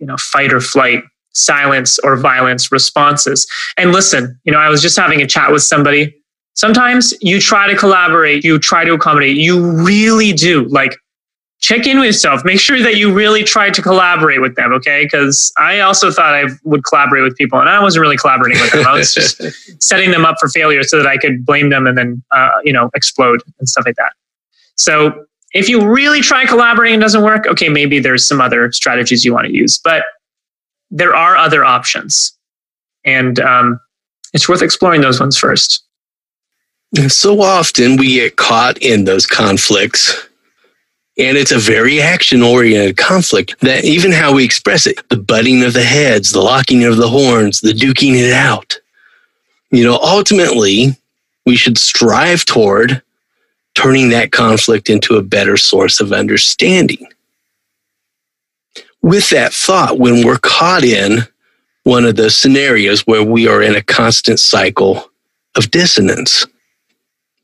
you know, fight or flight, silence or violence responses. And listen, you know, I was just having a chat with somebody sometimes you try to collaborate, you try to accommodate, you really do. Like, check in with yourself. Make sure that you really try to collaborate with them, okay? Because I also thought I would collaborate with people, and I wasn't really collaborating with them. I was just setting them up for failure so that I could blame them and then, uh, you know, explode and stuff like that. So if you really try collaborating and doesn't work, okay, maybe there's some other strategies you want to use, but there are other options, and um, it's worth exploring those ones first. So often we get caught in those conflicts. And it's a very action oriented conflict that even how we express it, the butting of the heads, the locking of the horns, the duking it out. You know, ultimately, we should strive toward turning that conflict into a better source of understanding. With that thought, when we're caught in one of those scenarios where we are in a constant cycle of dissonance,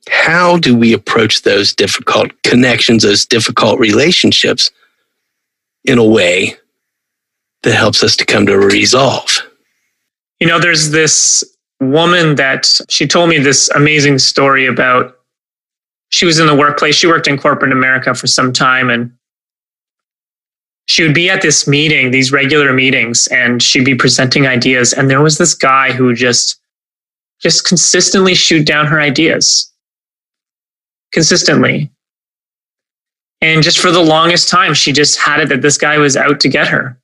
how do we approach those difficult connections, those difficult relationships in a way that helps us to come to a resolve? You know, there's this woman that she told me this amazing story about. She was in the workplace. She worked in corporate America for some time and she would be at this meeting, these regular meetings, and she'd be presenting ideas. And there was this guy who just just consistently shoot down her ideas consistently. And just for the longest time, she just had it that this guy was out to get her.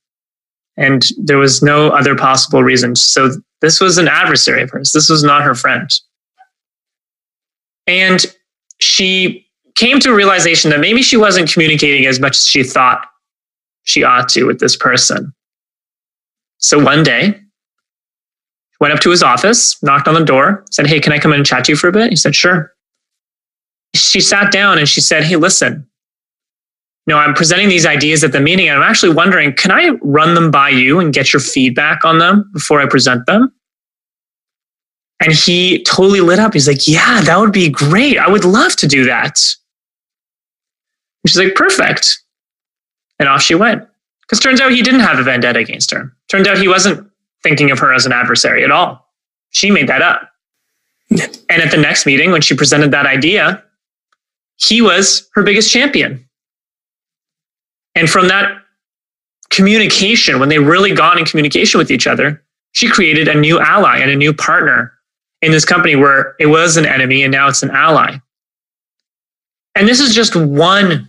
And there was no other possible reason. So this was an adversary of hers. This was not her friend. And she came to a realization that maybe she wasn't communicating as much as she thought she ought to with this person. So one day, went up to his office, knocked on the door, said, Hey, can I come in and chat to you for a bit? He said, Sure she sat down and she said, Hey, listen, you know, I'm presenting these ideas at the meeting and I'm actually wondering, can I run them by you and get your feedback on them before I present them? And he totally lit up. He's like, Yeah, that would be great. I would love to do that. And she's like, Perfect. And off she went. Because turns out he didn't have a vendetta against her. Turned out he wasn't thinking of her as an adversary at all. She made that up. And at the next meeting, when she presented that idea, he was her biggest champion. And from that communication, when they really got in communication with each other, she created a new ally and a new partner in this company where it was an enemy and now it's an ally. And this is just one,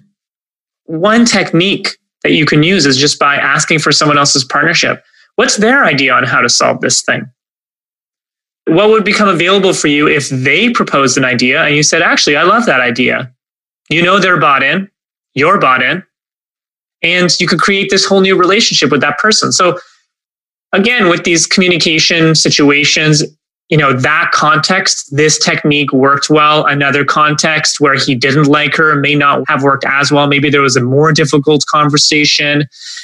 one technique that you can use is just by asking for someone else's partnership. What's their idea on how to solve this thing? What would become available for you if they proposed an idea and you said, actually, I love that idea. You know they're bought in, you're bought in, and you could create this whole new relationship with that person. So again, with these communication situations, you know, that context, this technique worked well. Another context where he didn't like her may not have worked as well. Maybe there was a more difficult conversation.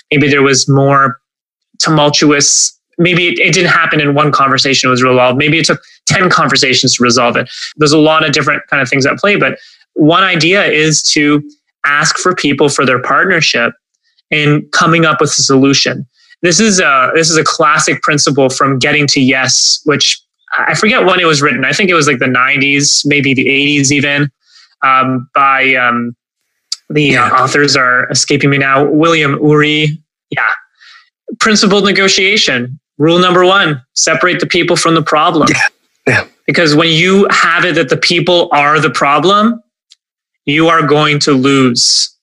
Maybe there was more tumultuous. Maybe it, it didn't happen in one conversation, it was resolved. Maybe it took 10 conversations to resolve it. There's a lot of different kind of things at play, but one idea is to ask for people for their partnership and coming up with a solution. This is a this is a classic principle from Getting to Yes, which I forget when it was written. I think it was like the 90s, maybe the 80s even, um, by um, the yeah. uh, authors are escaping me now. William Ury. Yeah. Principled negotiation. Rule number one separate the people from the problem. Yeah. yeah. Because when you have it that the people are the problem, you are going to lose.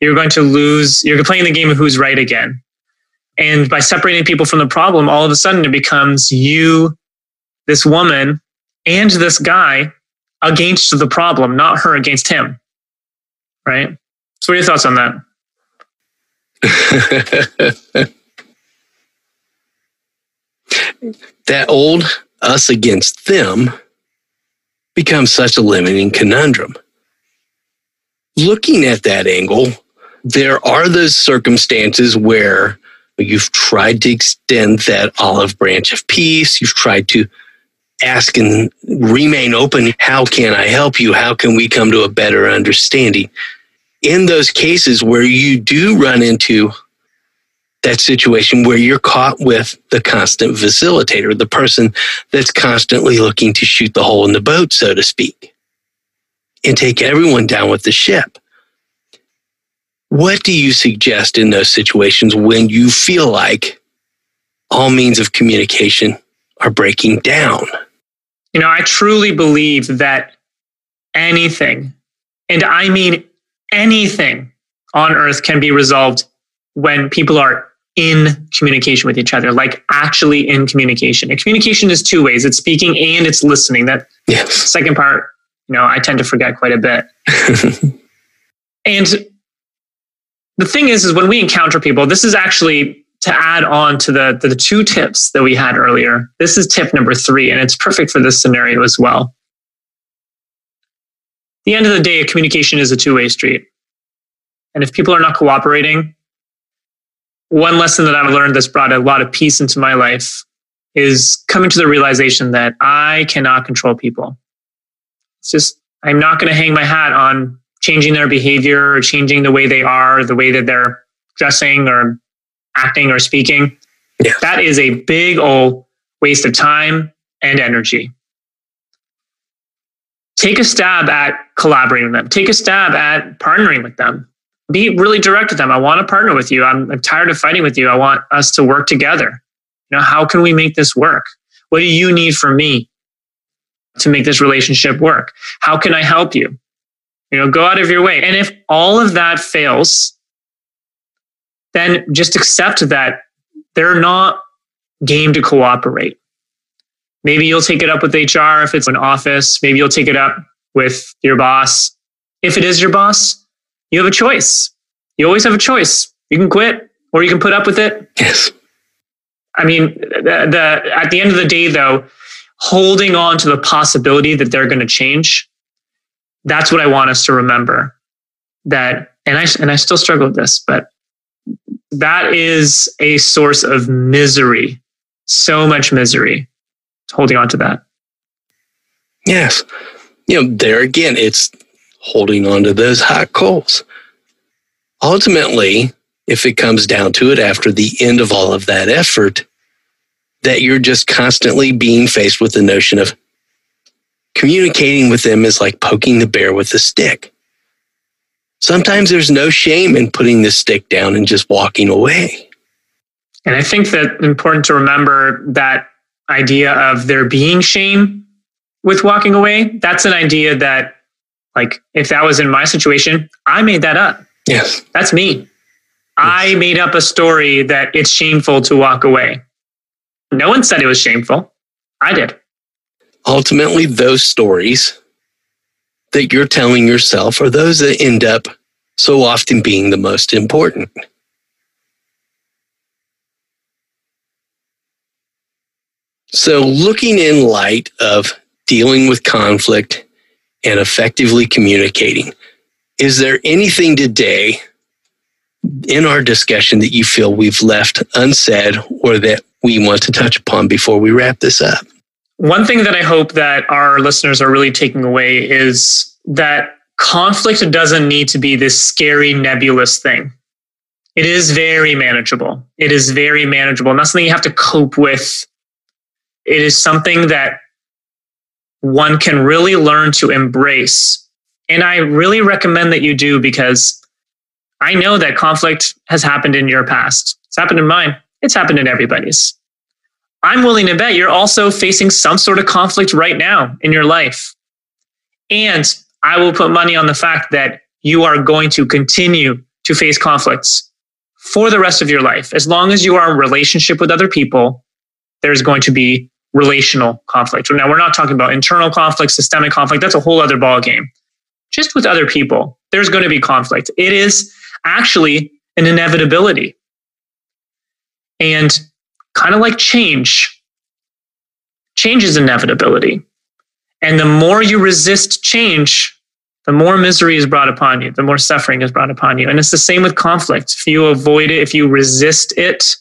You're going to lose. You're playing the game of who's right again. And by separating people from the problem, all of a sudden it becomes you, this woman, and this guy against the problem, not her against him. Right? So, what are your thoughts on that? that old us against them becomes such a limiting conundrum looking at that angle, there are those circumstances where you've tried to extend that olive branch of peace. You've tried to ask and remain open. How can I help you? How can we come to a better understanding? In those cases where you do run into that situation where you're caught with the constant facilitator, the person that's constantly looking to shoot the hole in the boat, so to speak, and take everyone down with the ship. What do you suggest in those situations when you feel like all means of communication are breaking down? You know, I truly believe that anything, and I mean anything on earth can be resolved when people are in communication with each other, like actually in communication. And communication is two ways it's speaking and it's listening. That yes. second part, you know, I tend to forget quite a bit. and the thing is, is when we encounter people, this is actually to add on to the, the two tips that we had earlier. This is tip number three, and it's perfect for this scenario as well. At the end of the day, communication is a two way street. And if people are not cooperating, one lesson that I've learned that's brought a lot of peace into my life is coming to the realization that I cannot control people. It's just, I'm not going to hang my hat on changing their behavior or changing the way they are, the way that they're dressing or acting or speaking. Yeah. That is a big old waste of time and energy. Take a stab at collaborating with them. Take a stab at partnering with them be really direct with them. I want to partner with you. I'm, I'm tired of fighting with you. I want us to work together. You know, how can we make this work? What do you need from me to make this relationship work? How can I help you? You know, go out of your way. And if all of that fails, then just accept that they're not game to cooperate. Maybe you'll take it up with HR if it's an office. Maybe you'll take it up with your boss. If it is your boss, you have a choice. You always have a choice. You can quit or you can put up with it. Yes. I mean, the, the at the end of the day, though, holding on to the possibility that they're going to change, that's what I want us to remember. That, and I and I still struggle with this, but that is a source of misery, so much misery. Holding on to that. Yes, you know, there again, it's holding on to those hot coals. Ultimately, if it comes down to it after the end of all of that effort, that you're just constantly being faced with the notion of communicating with them is like poking the bear with a stick. Sometimes there's no shame in putting the stick down and just walking away. And I think that important to remember that idea of there being shame with walking away. That's an idea that like if that was in my situation, I made that up. Yes. That's me. Yes. I made up a story that it's shameful to walk away. No one said it was shameful. I did. Ultimately, those stories that you're telling yourself are those that end up so often being the most important. So, looking in light of dealing with conflict and effectively communicating. Is there anything today in our discussion that you feel we've left unsaid or that we want to touch upon before we wrap this up? One thing that I hope that our listeners are really taking away is that conflict doesn't need to be this scary, nebulous thing. It is very manageable. It is very manageable. Not something you have to cope with. It is something that one can really learn to embrace. And I really recommend that you do because I know that conflict has happened in your past. It's happened in mine. It's happened in everybody's. I'm willing to bet you're also facing some sort of conflict right now in your life. And I will put money on the fact that you are going to continue to face conflicts for the rest of your life. As long as you are in relationship with other people, there's going to be relational conflict. Now, we're not talking about internal conflict, systemic conflict. That's a whole other ball game. Just with other people, there's going to be conflict. It is actually an inevitability. And kind of like change, change is inevitability. And the more you resist change, the more misery is brought upon you, the more suffering is brought upon you. And it's the same with conflict. If you avoid it, if you resist it,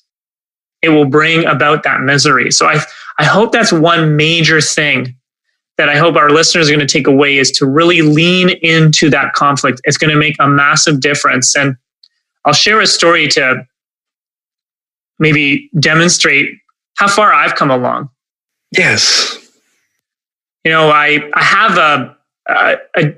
it will bring about that misery. So I, I hope that's one major thing that I hope our listeners are going to take away is to really lean into that conflict. It's going to make a massive difference. And I'll share a story to maybe demonstrate how far I've come along. Yes. You know, I, I have a, a, a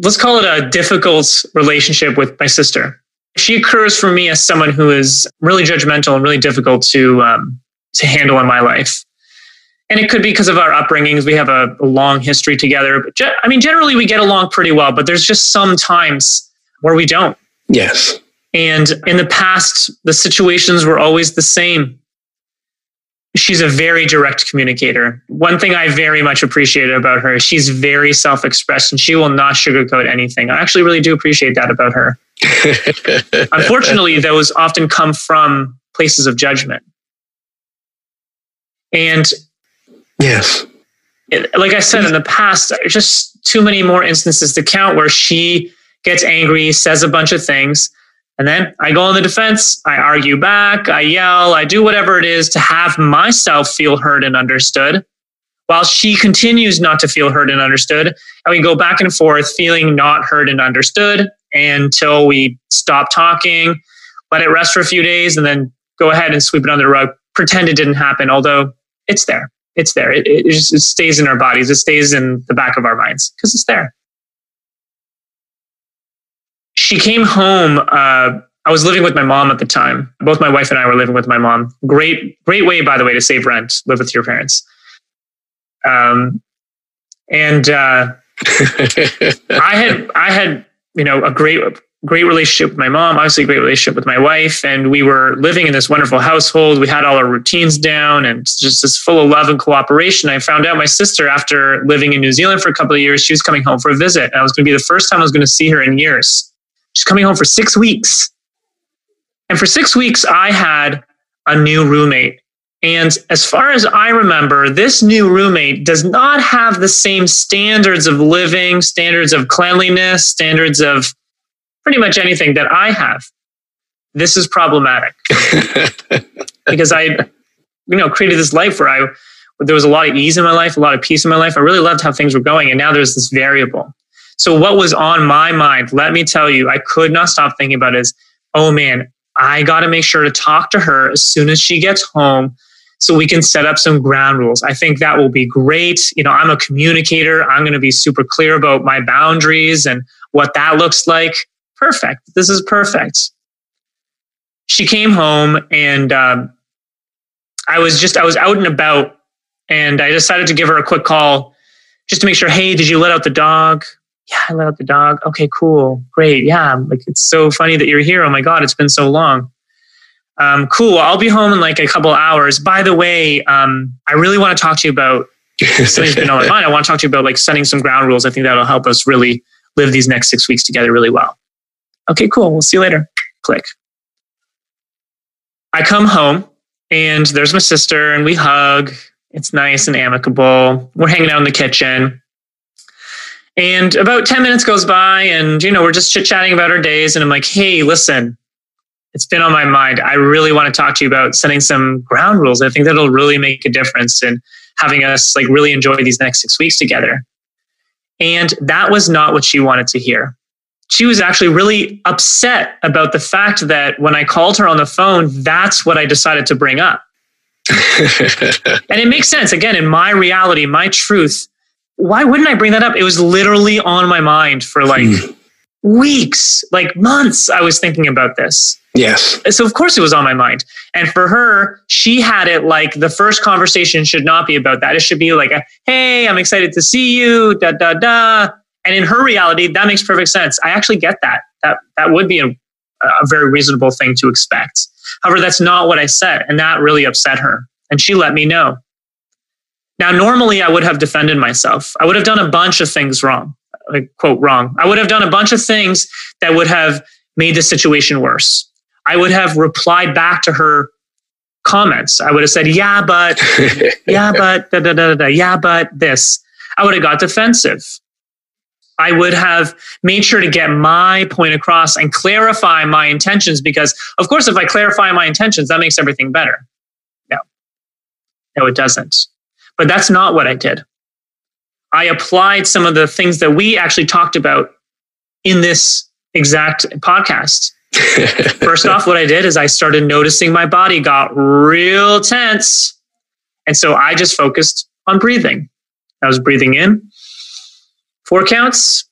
let's call it a difficult relationship with my sister. She occurs for me as someone who is really judgmental and really difficult to um, to handle in my life. And it could be because of our upbringings. We have a, a long history together. But ge- I mean, generally we get along pretty well, but there's just some times where we don't. Yes. And in the past, the situations were always the same. She's a very direct communicator. One thing I very much appreciate about her, she's very self expressed and she will not sugarcoat anything. I actually really do appreciate that about her. Unfortunately, those often come from places of judgment. And yes, it, like I said in the past, just too many more instances to count where she gets angry, says a bunch of things, and then I go on the defense. I argue back, I yell, I do whatever it is to have myself feel heard and understood, while she continues not to feel heard and understood. And we go back and forth, feeling not heard and understood until we stop talking, let it rest for a few days, and then go ahead and sweep it under the rug, pretend it didn't happen, although it's there. It's there. It, it, just, it stays in our bodies. It stays in the back of our minds because it's there. She came home. Uh, I was living with my mom at the time. Both my wife and I were living with my mom. Great, great way, by the way, to save rent. Live with your parents. Um, and uh, I had, I had, you know, a great great relationship with my mom, obviously a great relationship with my wife. And we were living in this wonderful household. We had all our routines down and just this full of love and cooperation. I found out my sister, after living in New Zealand for a couple of years, she was coming home for a visit. And I was going to be the first time I was going to see her in years. She's coming home for six weeks. And for six weeks, I had a new roommate. And as far as I remember, this new roommate does not have the same standards of living, standards of cleanliness, standards of pretty much anything that I have. This is problematic because I, you know, created this life where I, there was a lot of ease in my life, a lot of peace in my life. I really loved how things were going. And now there's this variable. So what was on my mind, let me tell you, I could not stop thinking about is, oh man, I got to make sure to talk to her as soon as she gets home so we can set up some ground rules. I think that will be great. You know, I'm a communicator. I'm going to be super clear about my boundaries and what that looks like perfect. This is perfect. She came home and um, I was just, I was out and about and I decided to give her a quick call just to make sure, hey, did you let out the dog? Yeah, I let out the dog. Okay, cool. Great. Yeah. Like, it's so funny that you're here. Oh my God, it's been so long. Um, cool. I'll be home in like a couple hours. By the way, um, I really want to talk to you about something's been on my mind. I want to talk to you about like setting some ground rules. I think that'll help us really live these next six weeks together really well. Okay, cool. We'll see you later. Click. I come home and there's my sister and we hug. It's nice and amicable. We're hanging out in the kitchen. And about 10 minutes goes by and, you know, we're just chit chatting about our days. And I'm like, hey, listen, it's been on my mind. I really want to talk to you about setting some ground rules. I think that'll really make a difference in having us like really enjoy these next six weeks together. And that was not what she wanted to hear she was actually really upset about the fact that when I called her on the phone, that's what I decided to bring up. and it makes sense. Again, in my reality, my truth, why wouldn't I bring that up? It was literally on my mind for like hmm. weeks, like months. I was thinking about this. Yes. So, of course, it was on my mind. And for her, she had it like the first conversation should not be about that. It should be like, a, hey, I'm excited to see you, da, da, da and in her reality, that makes perfect sense. I actually get that. That that would be a, a very reasonable thing to expect. However, that's not what I said, and that really upset her. And she let me know. Now, normally I would have defended myself. I would have done a bunch of things wrong, like, quote, wrong. I would have done a bunch of things that would have made the situation worse. I would have replied back to her comments. I would have said, yeah, but, yeah, but, da, da, da, da, yeah, but this. I would have got defensive. I would have made sure to get my point across and clarify my intentions because, of course, if I clarify my intentions, that makes everything better. No, no, it doesn't. But that's not what I did. I applied some of the things that we actually talked about in this exact podcast. First off, what I did is I started noticing my body got real tense. And so I just focused on breathing. I was breathing in, four counts,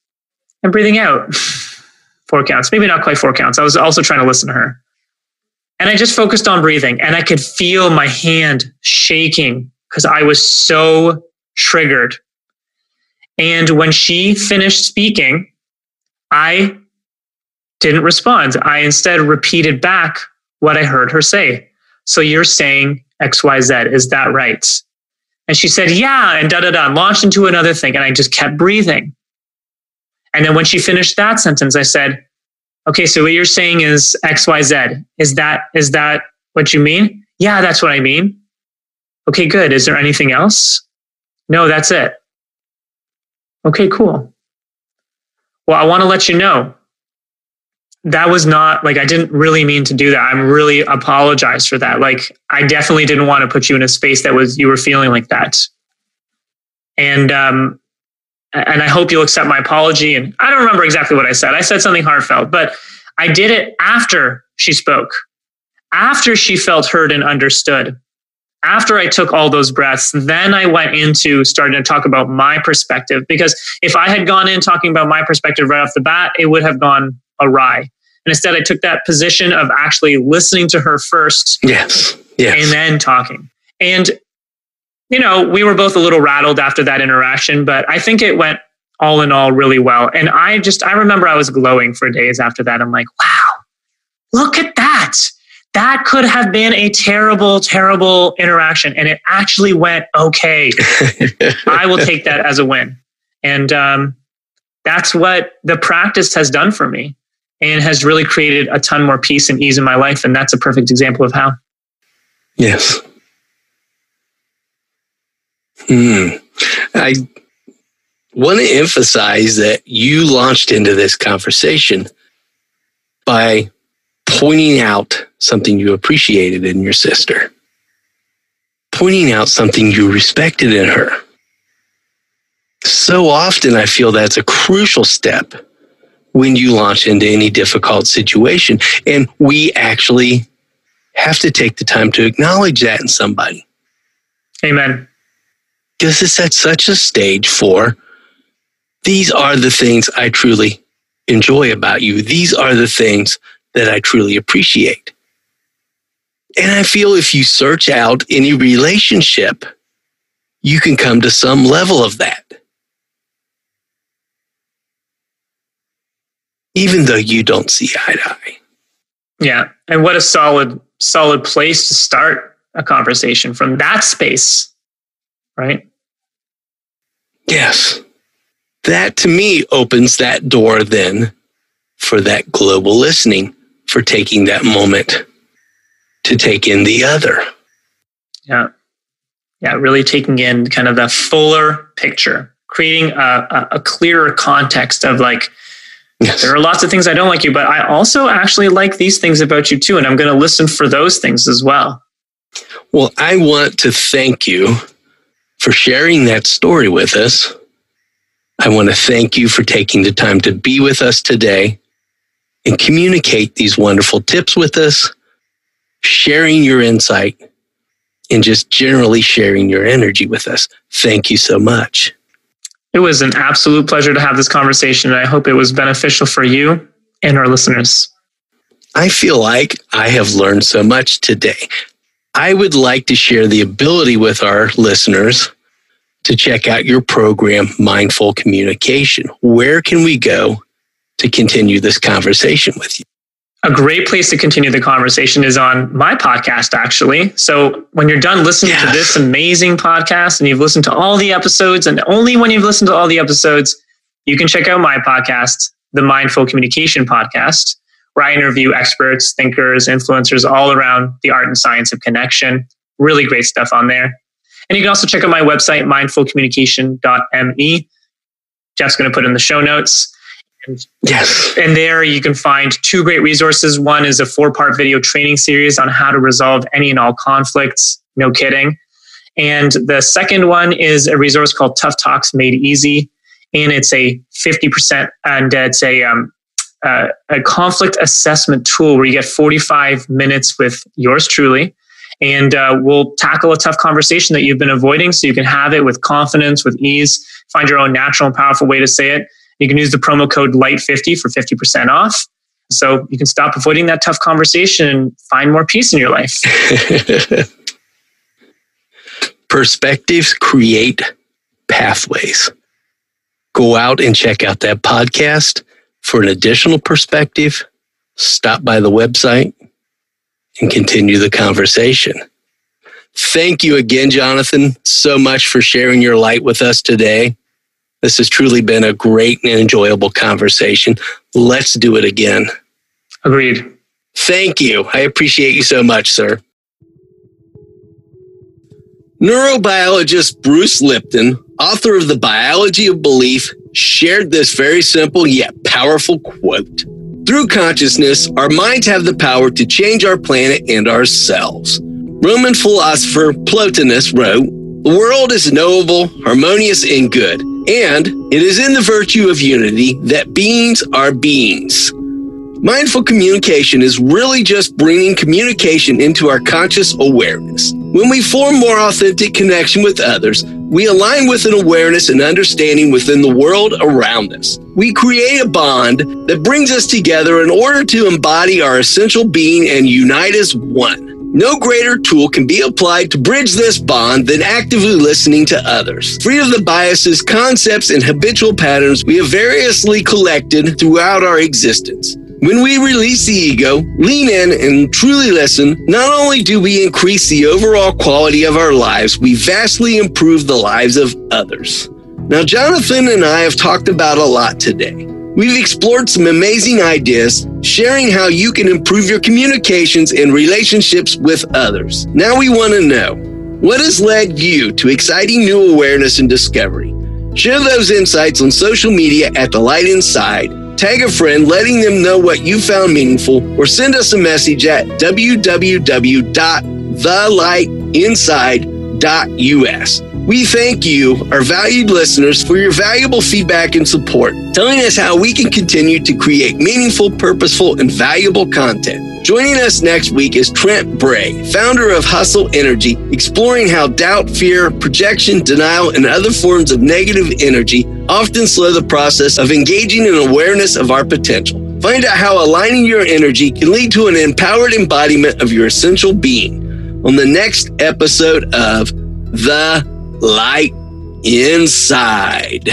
and breathing out, four counts. Maybe not quite four counts. I was also trying to listen to her. And I just focused on breathing, and I could feel my hand shaking because I was so triggered. And when she finished speaking, I didn't respond. I instead repeated back what I heard her say. So you're saying XYZ, is that right? And she said, Yeah, and da da da, launched into another thing. And I just kept breathing. And then when she finished that sentence, I said, Okay, so what you're saying is XYZ. Is that is that what you mean? Yeah, that's what I mean. Okay, good. Is there anything else? No, that's it. Okay, cool. Well, I want to let you know that was not like I didn't really mean to do that. I'm really apologize for that. Like I definitely didn't want to put you in a space that was you were feeling like that. And um and I hope you'll accept my apology. And I don't remember exactly what I said. I said something heartfelt, but I did it after she spoke, after she felt heard and understood. After I took all those breaths, then I went into starting to talk about my perspective. Because if I had gone in talking about my perspective right off the bat, it would have gone awry. And instead, I took that position of actually listening to her first. Yes. Yes. And then talking. And, you know, we were both a little rattled after that interaction, but I think it went all in all really well. And I just, I remember I was glowing for days after that. I'm like, wow, look at that. That could have been a terrible, terrible interaction. And it actually went okay. I will take that as a win. And um, that's what the practice has done for me and has really created a ton more peace and ease in my life. And that's a perfect example of how. Yes. Hmm. I want to emphasize that you launched into this conversation by pointing out something you appreciated in your sister, pointing out something you respected in her. So often, I feel that's a crucial step when you launch into any difficult situation. And we actually have to take the time to acknowledge that in somebody. Amen. Because it's at such a stage for these are the things I truly enjoy about you. These are the things that I truly appreciate. And I feel if you search out any relationship, you can come to some level of that. even though you don't see eye to eye. Yeah. And what a solid, solid place to start a conversation from that space, right? Yes. That to me opens that door then for that global listening, for taking that moment to take in the other. Yeah. Yeah. Really taking in kind of the fuller picture, creating a, a, a clearer context of like, Yes. There are lots of things I don't like you, but I also actually like these things about you too. And I'm going to listen for those things as well. Well, I want to thank you for sharing that story with us. I want to thank you for taking the time to be with us today and communicate these wonderful tips with us, sharing your insight, and just generally sharing your energy with us. Thank you so much. It was an absolute pleasure to have this conversation, and I hope it was beneficial for you and our listeners. I feel like I have learned so much today. I would like to share the ability with our listeners to check out your program, Mindful Communication. Where can we go to continue this conversation with you? a great place to continue the conversation is on my podcast, actually. So when you're done listening yes. to this amazing podcast and you've listened to all the episodes, and only when you've listened to all the episodes, you can check out my podcast, the Mindful Communication Podcast, where I interview experts, thinkers, influencers all around the art and science of connection. Really great stuff on there. And you can also check out my website, mindfulcommunication.me. Jeff's going to put in the show notes. Yes. And there you can find two great resources. One is a four part video training series on how to resolve any and all conflicts. No kidding. And the second one is a resource called Tough Talks Made Easy. And it's a 50% and it's a, um, uh, a conflict assessment tool where you get 45 minutes with yours truly. And uh, we'll tackle a tough conversation that you've been avoiding so you can have it with confidence, with ease, find your own natural and powerful way to say it. You can use the promo code LIGHT50 for 50% off. So you can stop avoiding that tough conversation and find more peace in your life. Perspectives create pathways. Go out and check out that podcast for an additional perspective. Stop by the website and continue the conversation. Thank you again, Jonathan, so much for sharing your light with us today. This has truly been a great and enjoyable conversation. Let's do it again. Agreed. Thank you. I appreciate you so much, sir. Neurobiologist Bruce Lipton, author of The Biology of Belief, shared this very simple yet powerful quote. Through consciousness, our minds have the power to change our planet and ourselves. Roman philosopher Plotinus wrote, The world is knowable, harmonious, and good, and it is in the virtue of unity that beings are beings. Mindful communication is really just bringing communication into our conscious awareness. When we form more authentic connection with others, we align with an awareness and understanding within the world around us. We create a bond that brings us together in order to embody our essential being and unite as one. No greater tool can be applied to bridge this bond than actively listening to others. Free of the biases, concepts, and habitual patterns we have variously collected throughout our existence. When we release the ego, lean in, and truly listen, not only do we increase the overall quality of our lives, we vastly improve the lives of others. Now, Jonathan and I have talked about a lot today. We've explored some amazing ideas, sharing how you can improve your communications and relationships with others. Now we want to know what has led you to exciting new awareness and discovery? Share those insights on social media at The Light Inside. Tag a friend letting them know what you found meaningful, or send us a message at www.thelightinside.us. We thank you, our valued listeners, for your valuable feedback and support, telling us how we can continue to create meaningful, purposeful, and valuable content. Joining us next week is Trent Bray, founder of Hustle Energy, exploring how doubt, fear, projection, denial, and other forms of negative energy often slow the process of engaging in awareness of our potential. Find out how aligning your energy can lead to an empowered embodiment of your essential being on the next episode of The light inside.